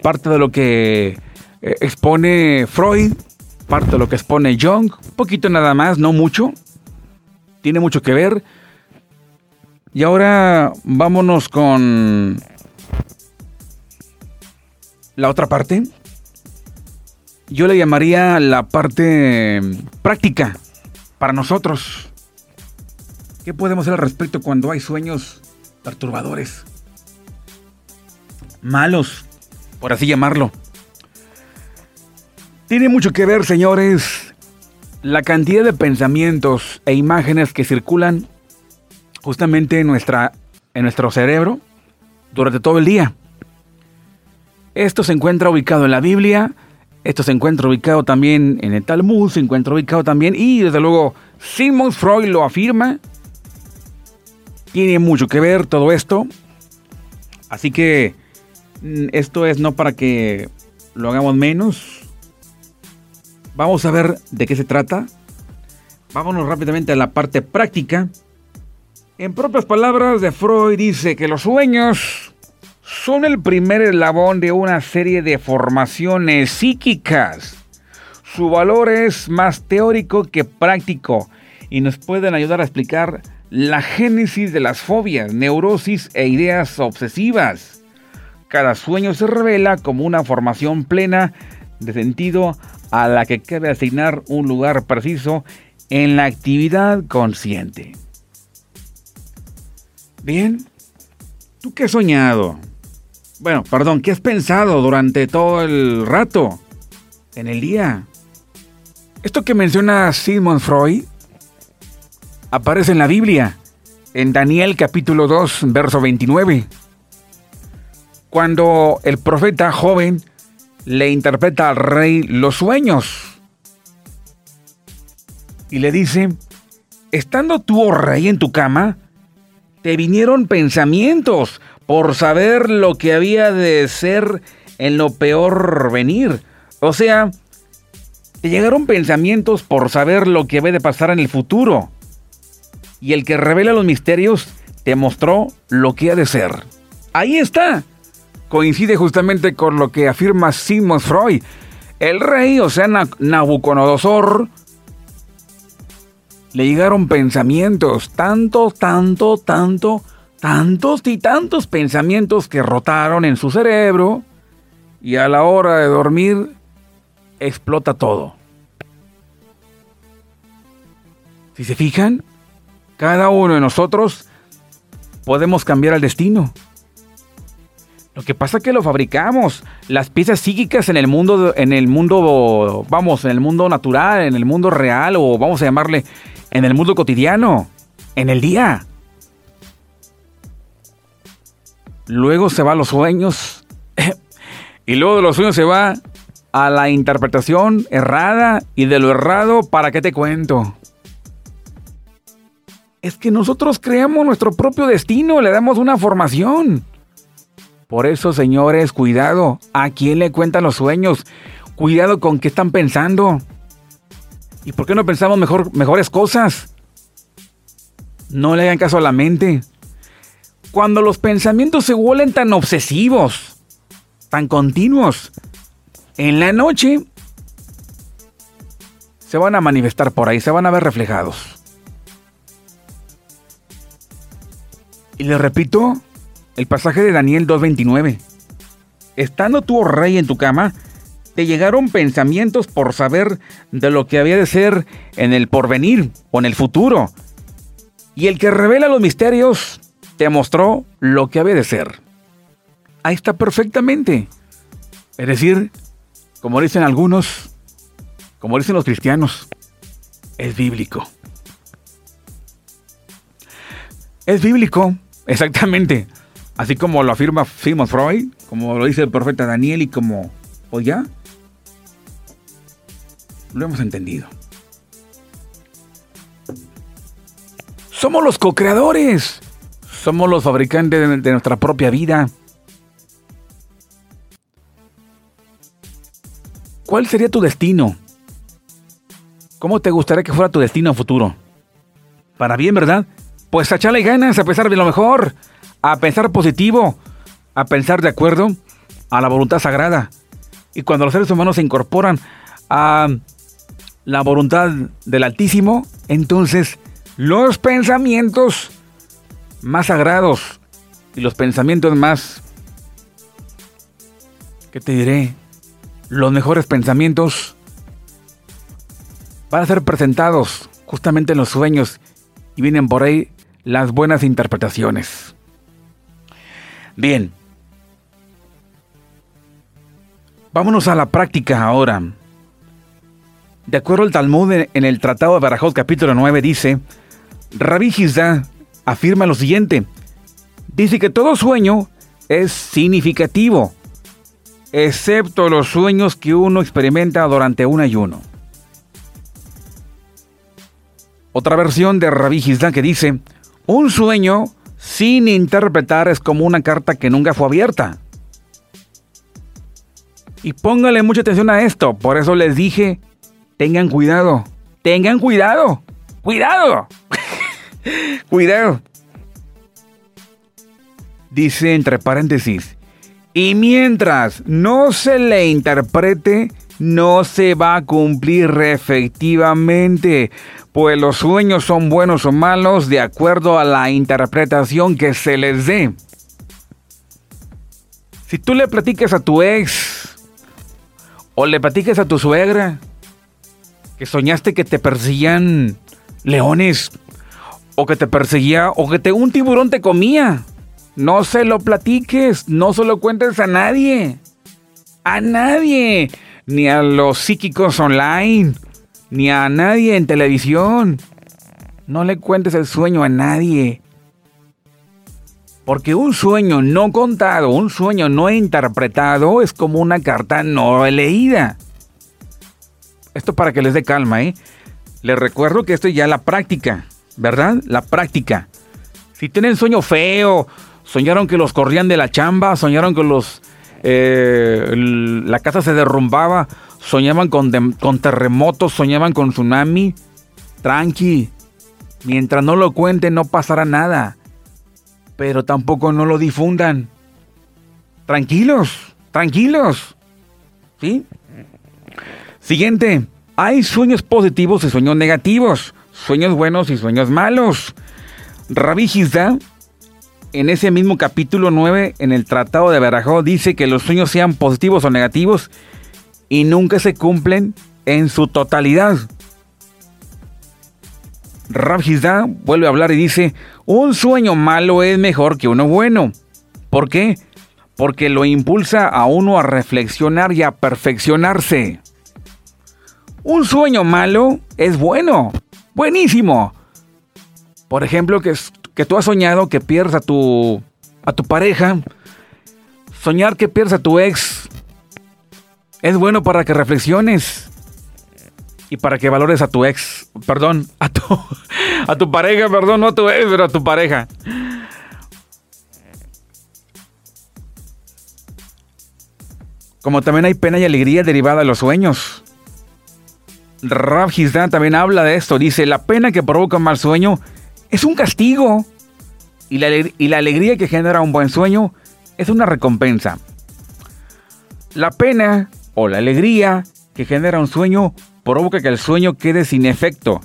parte de lo que eh, expone Freud, parte de lo que expone Jung, un poquito nada más, no mucho, tiene mucho que ver. Y ahora vámonos con la otra parte yo le llamaría la parte práctica para nosotros. ¿Qué podemos hacer al respecto cuando hay sueños perturbadores? Malos, por así llamarlo. Tiene mucho que ver, señores, la cantidad de pensamientos e imágenes que circulan justamente en nuestra en nuestro cerebro durante todo el día. Esto se encuentra ubicado en la Biblia, esto se encuentra ubicado también en el Talmud, se encuentra ubicado también, y desde luego Sigmund Freud lo afirma. Tiene mucho que ver todo esto. Así que mm, esto es no para que lo hagamos menos. Vamos a ver de qué se trata. Vámonos rápidamente a la parte práctica. En propias palabras de Freud dice que los sueños son el primer eslabón de una serie de formaciones psíquicas. Su valor es más teórico que práctico y nos pueden ayudar a explicar la génesis de las fobias, neurosis e ideas obsesivas. Cada sueño se revela como una formación plena de sentido a la que cabe asignar un lugar preciso en la actividad consciente. Bien, ¿tú qué has soñado? Bueno, perdón, ¿qué has pensado durante todo el rato? En el día. Esto que menciona Sigmund Freud aparece en la Biblia, en Daniel capítulo 2, verso 29. Cuando el profeta joven le interpreta al rey los sueños. Y le dice, estando tú, oh rey, en tu cama, te vinieron pensamientos por saber lo que había de ser en lo peor venir. O sea, te llegaron pensamientos por saber lo que había de pasar en el futuro. Y el que revela los misterios te mostró lo que ha de ser. Ahí está. Coincide justamente con lo que afirma Sigmund Freud. El rey, o sea, Nabucodonosor, le llegaron pensamientos, tanto, tanto, tanto, tantos y tantos pensamientos que rotaron en su cerebro y a la hora de dormir explota todo. Si se fijan, cada uno de nosotros podemos cambiar el destino. Lo que pasa es que lo fabricamos. Las piezas psíquicas en el mundo, en el mundo, vamos, en el mundo natural, en el mundo real, o vamos a llamarle en el mundo cotidiano, en el día. Luego se va a los sueños. y luego de los sueños se va a la interpretación errada. Y de lo errado, ¿para qué te cuento? Es que nosotros creamos nuestro propio destino, le damos una formación. Por eso, señores, cuidado. ¿A quién le cuentan los sueños? Cuidado con qué están pensando. ¿Y por qué no pensamos mejor, mejores cosas? No le hagan caso a la mente. Cuando los pensamientos se vuelven tan obsesivos, tan continuos, en la noche se van a manifestar por ahí, se van a ver reflejados. Y les repito el pasaje de Daniel 2.29. Estando tú, oh rey, en tu cama, te llegaron pensamientos por saber de lo que había de ser en el porvenir o en el futuro. Y el que revela los misterios te mostró lo que había de ser. Ahí está perfectamente. Es decir, como dicen algunos, como dicen los cristianos, es bíblico. Es bíblico, exactamente. Así como lo afirma Sigmund Freud, como lo dice el profeta Daniel y como, o ya, lo hemos entendido. Somos los co-creadores. Somos los fabricantes de, nuestra propia vida. ¿Cuál sería tu destino? ¿Cómo te gustaría que fuera tu destino futuro? Para bien, ¿verdad? Pues a echarle ganas, a pensar de lo mejor, a pensar positivo, a pensar de acuerdo a la voluntad sagrada. Y cuando los seres humanos se incorporan a la voluntad del Altísimo, entonces los pensamientos más sagrados y los pensamientos más, ¿qué te diré? Los mejores pensamientos van a ser presentados justamente en los sueños y vienen por ahí las buenas interpretaciones. Bien, vámonos a la práctica ahora. De acuerdo al Talmud en el Tratado de Barajot capítulo 9 dice, Rabbi Hizda afirma lo siguiente, dice que todo sueño es significativo, excepto los sueños que uno experimenta durante un ayuno. Otra versión de Rabbi Hizda que dice, un sueño sin interpretar es como una carta que nunca fue abierta. Y póngale mucha atención a esto, por eso les dije, tengan cuidado, tengan cuidado, cuidado, cuidado. Dice entre paréntesis, y mientras no se le interprete, no se va a cumplir efectivamente, pues los sueños son buenos o malos de acuerdo a la interpretación que se les dé. Si tú le platicas a tu ex o le platicas a tu suegra que soñaste que te perseguían leones o que te perseguía o que te, un tiburón te comía, no se lo platiques, no se lo cuentes a nadie. A nadie. Ni a los psíquicos online ni a nadie en televisión. No le cuentes el sueño a nadie. Porque un sueño no contado, un sueño no interpretado es como una carta no leída. Esto para que les dé calma, ¿eh? Les recuerdo que esto ya es la práctica, ¿verdad? La práctica. Si tienen sueño feo, soñaron que los corrían de la chamba, soñaron que los eh, la casa se derrumbaba, soñaban con, con terremotos, soñaban con tsunami. Tranqui, mientras no lo cuenten no pasará nada, pero tampoco no lo difundan. Tranquilos, tranquilos. ¿Sí? Siguiente, hay sueños positivos y sueños negativos, sueños buenos y sueños malos. Rabbi en ese mismo capítulo 9, en el Tratado de Berajó, dice que los sueños sean positivos o negativos y nunca se cumplen en su totalidad. Rab vuelve a hablar y dice, un sueño malo es mejor que uno bueno. ¿Por qué? Porque lo impulsa a uno a reflexionar y a perfeccionarse. Un sueño malo es bueno, buenísimo. Por ejemplo, que, que tú has soñado que pierdes a tu, a tu pareja, soñar que pierdes a tu ex, es bueno para que reflexiones y para que valores a tu ex, perdón, a tu, a tu pareja, perdón, no a tu ex, pero a tu pareja. Como también hay pena y alegría derivada de los sueños. Rav también habla de esto. Dice, la pena que provoca un mal sueño es un castigo. Y la, y la alegría que genera un buen sueño es una recompensa. La pena o la alegría que genera un sueño provoca que el sueño quede sin efecto,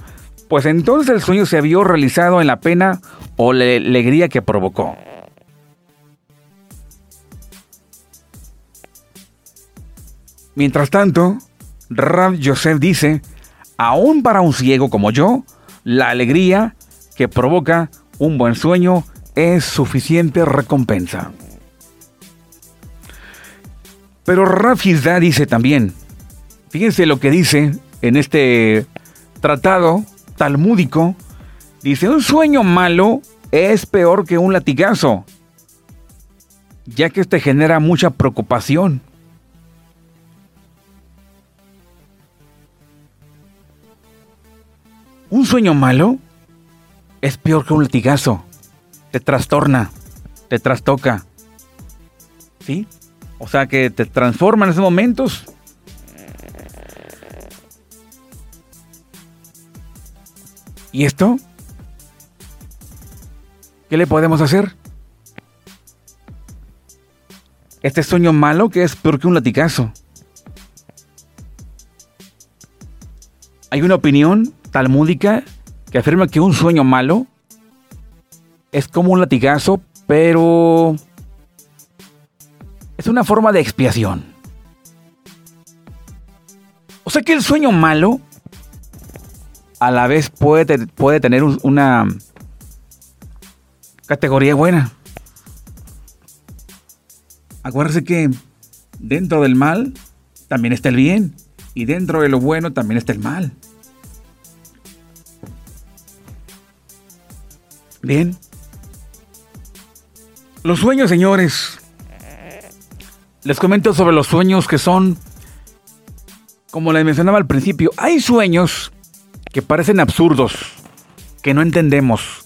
pues entonces el sueño se vio realizado en la pena o la alegría que provocó. Mientras tanto, Rab Joseph dice, aún para un ciego como yo, la alegría que provoca un buen sueño es suficiente recompensa. Pero Rafizda dice también, fíjense lo que dice en este tratado talmúdico, dice, un sueño malo es peor que un latigazo, ya que este genera mucha preocupación. Un sueño malo es peor que un latigazo. Te trastorna, te trastoca. ¿Sí? O sea que te transforma en esos momentos. ¿Y esto? ¿Qué le podemos hacer? Este sueño malo que es peor que un latigazo. Hay una opinión talmúdica que afirma que un sueño malo es como un latigazo, pero es una forma de expiación. O sea que el sueño malo a la vez puede, tener una categoría buena. Acuérdense que dentro del mal también está el bien y dentro de lo bueno también está el mal. Bien. Los sueños, señores. Les comento sobre los sueños que son, como les mencionaba al principio, hay sueños que parecen absurdos, que no entendemos.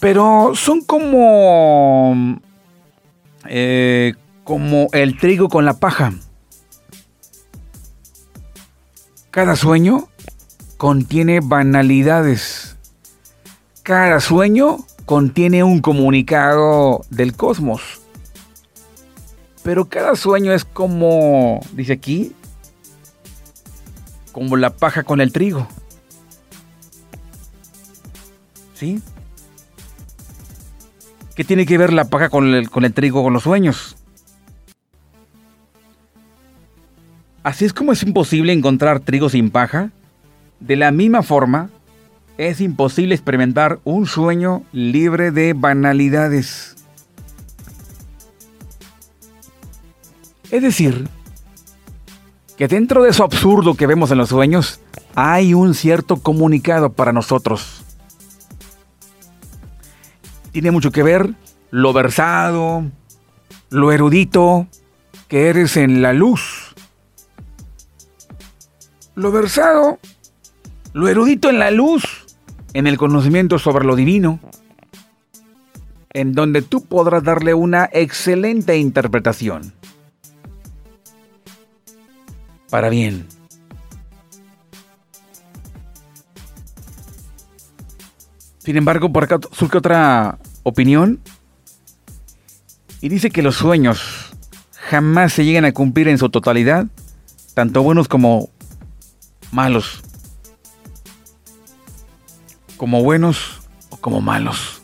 Pero son como... Eh, como el trigo con la paja. Cada sueño contiene banalidades. Cada sueño contiene un comunicado del cosmos. Pero cada sueño es como, dice aquí, como la paja con el trigo. ¿Sí? ¿Qué tiene que ver la paja con el, con el trigo con los sueños? Así es como es imposible encontrar trigo sin paja. De la misma forma, es imposible experimentar un sueño libre de banalidades. Es decir, que dentro de eso absurdo que vemos en los sueños, hay un cierto comunicado para nosotros. Tiene mucho que ver lo versado, lo erudito que eres en la luz. Lo versado, lo erudito en la luz en el conocimiento sobre lo divino, en donde tú podrás darle una excelente interpretación. Para bien. Sin embargo, por acá surge otra opinión y dice que los sueños jamás se llegan a cumplir en su totalidad, tanto buenos como malos como buenos o como malos.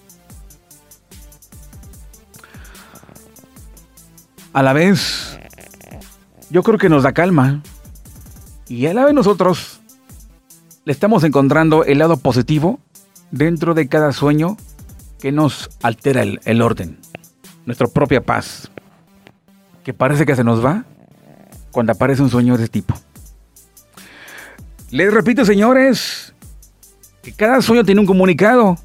A la vez, yo creo que nos da calma. Y a la vez nosotros le estamos encontrando el lado positivo dentro de cada sueño que nos altera el, el orden, nuestra propia paz, que parece que se nos va cuando aparece un sueño de este tipo. Les repito, señores, cada sueño tiene un comunicado.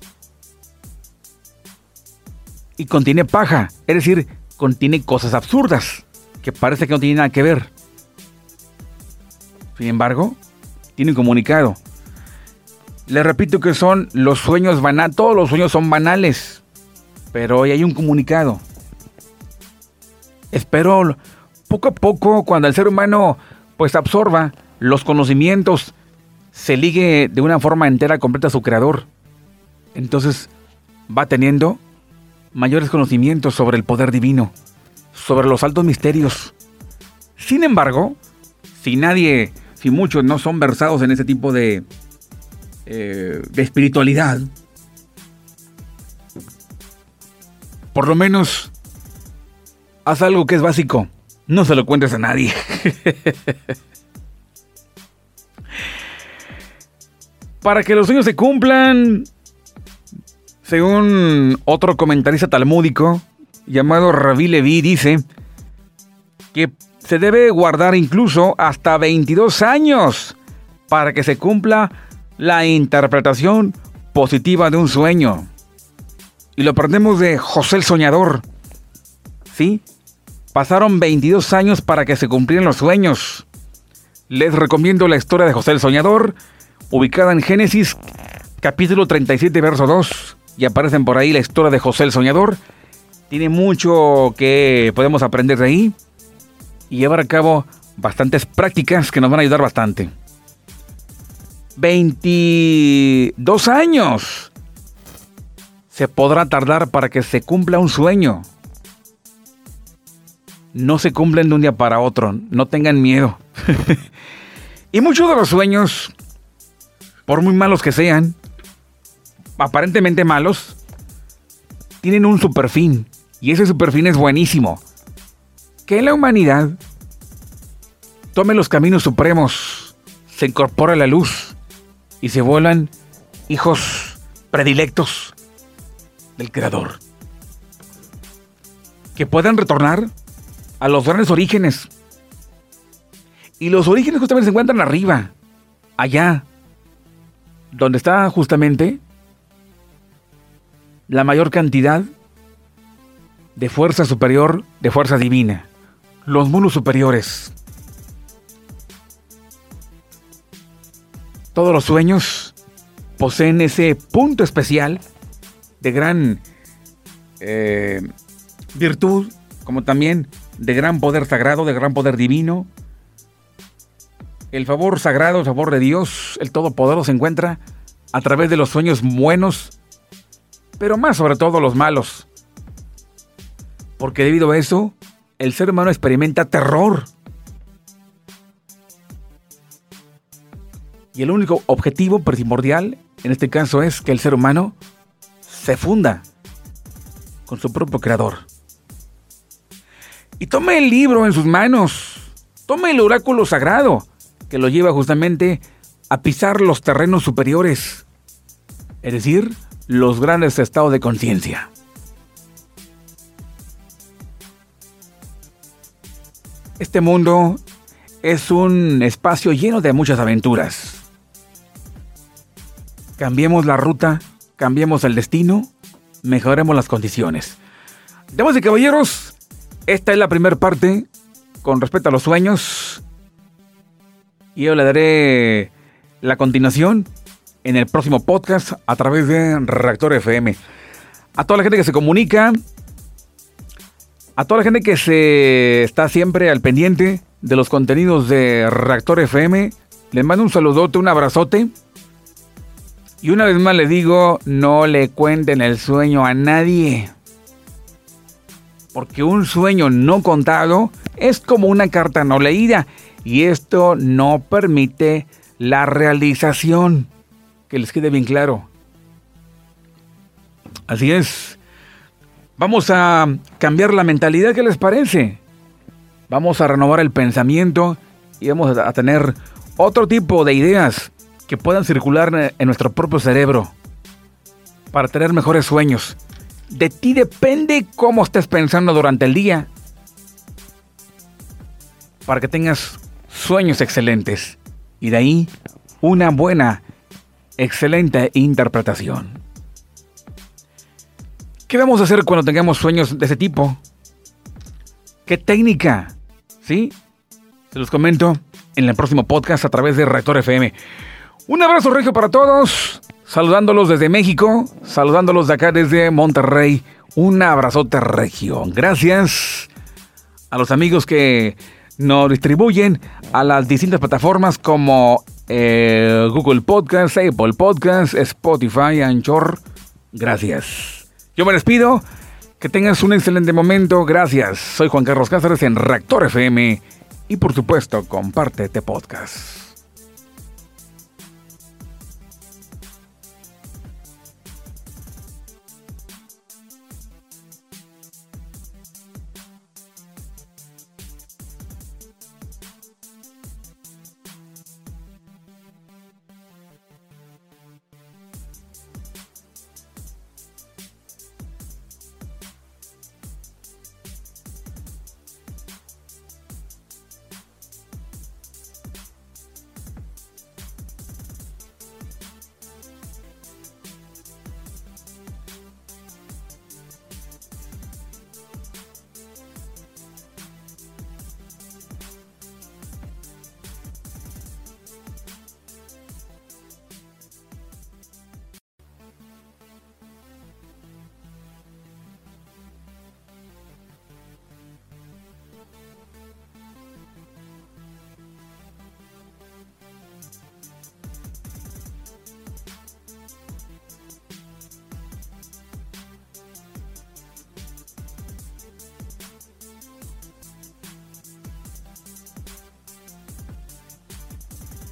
Y contiene paja, es decir, contiene cosas absurdas, que parece que no tienen nada que ver. Sin embargo, tiene un comunicado. Les repito que son los sueños banales, todos los sueños son banales, pero hoy hay un comunicado. Espero poco a poco, cuando el ser humano pues absorba los conocimientos se ligue de una forma entera completa a su creador. Entonces va teniendo mayores conocimientos sobre el poder divino, sobre los altos misterios. Sin embargo, si nadie, si muchos no son versados en ese tipo de, eh, de espiritualidad, por lo menos haz algo que es básico. No se lo cuentes a nadie. Para que los sueños se cumplan, según otro comentarista talmúdico llamado Rabí Levi, dice que se debe guardar incluso hasta 22 años para que se cumpla la interpretación positiva de un sueño. Y lo aprendemos de José el Soñador. ¿Sí? Pasaron 22 años para que se cumplieran los sueños. Les recomiendo la historia de José el Soñador ubicada en Génesis capítulo 37, verso 2, y aparecen por ahí la historia de José el Soñador. Tiene mucho que podemos aprender de ahí y llevar a cabo bastantes prácticas que nos van a ayudar bastante. 22 años se podrá tardar para que se cumpla un sueño. No se cumplen de un día para otro, no tengan miedo. y muchos de los sueños por muy malos que sean, aparentemente malos, tienen un superfin. Y ese superfin es buenísimo. Que la humanidad tome los caminos supremos, se incorpora la luz y se vuelan hijos predilectos del Creador. Que puedan retornar a los grandes orígenes. Y los orígenes justamente se encuentran arriba, allá, donde está justamente la mayor cantidad de fuerza superior, de fuerza divina. Los mundos superiores. Todos los sueños poseen ese punto especial de gran eh, virtud, como también de gran poder sagrado, de gran poder divino. El favor sagrado, el favor de Dios, el Todopoderoso se encuentra a través de los sueños buenos, pero más sobre todo los malos. Porque debido a eso, el ser humano experimenta terror. Y el único objetivo primordial en este caso es que el ser humano se funda con su propio creador. Y tome el libro en sus manos, tome el oráculo sagrado, que lo lleva justamente a pisar los terrenos superiores, es decir, los grandes estados de conciencia. Este mundo es un espacio lleno de muchas aventuras. Cambiemos la ruta, cambiemos el destino mejoremos las condiciones. Damas y caballeros, esta es la primera parte con respecto a los sueños. Y yo le daré la continuación en el próximo podcast a través de Reactor FM. A toda la gente que se comunica, a toda la gente que se está siempre al pendiente de los contenidos de Reactor FM, les mando un saludote, un abrazote. Y una vez más le digo, no le cuenten el sueño a nadie. Porque un sueño no contado es como una carta no leída. Y esto no permite la realización. Que les quede bien claro. Así es. Vamos a cambiar la mentalidad, ¿qué les parece? Vamos a renovar el pensamiento y vamos a tener otro tipo de ideas que puedan circular en nuestro propio cerebro para tener mejores sueños. De ti depende cómo estés pensando durante el día para que tengas sueños excelentes y de ahí una buena, excelente interpretación. ¿Qué vamos a hacer cuando tengamos sueños de ese tipo? ¿Qué técnica? ¿Sí? Se los comento en el próximo podcast a través de Rector FM. Un abrazo regio para todos. Saludándolos desde México, saludándolos de acá desde Monterrey. Un abrazote regio. Gracias a los amigos que nos distribuyen a las distintas plataformas como eh, Google Podcast, Apple Podcast, Spotify, Anchor. Gracias. Yo me despido. Que tengas un excelente momento. Gracias. Soy Juan Carlos Cáceres en Reactor FM. Y por supuesto, comparte este podcast.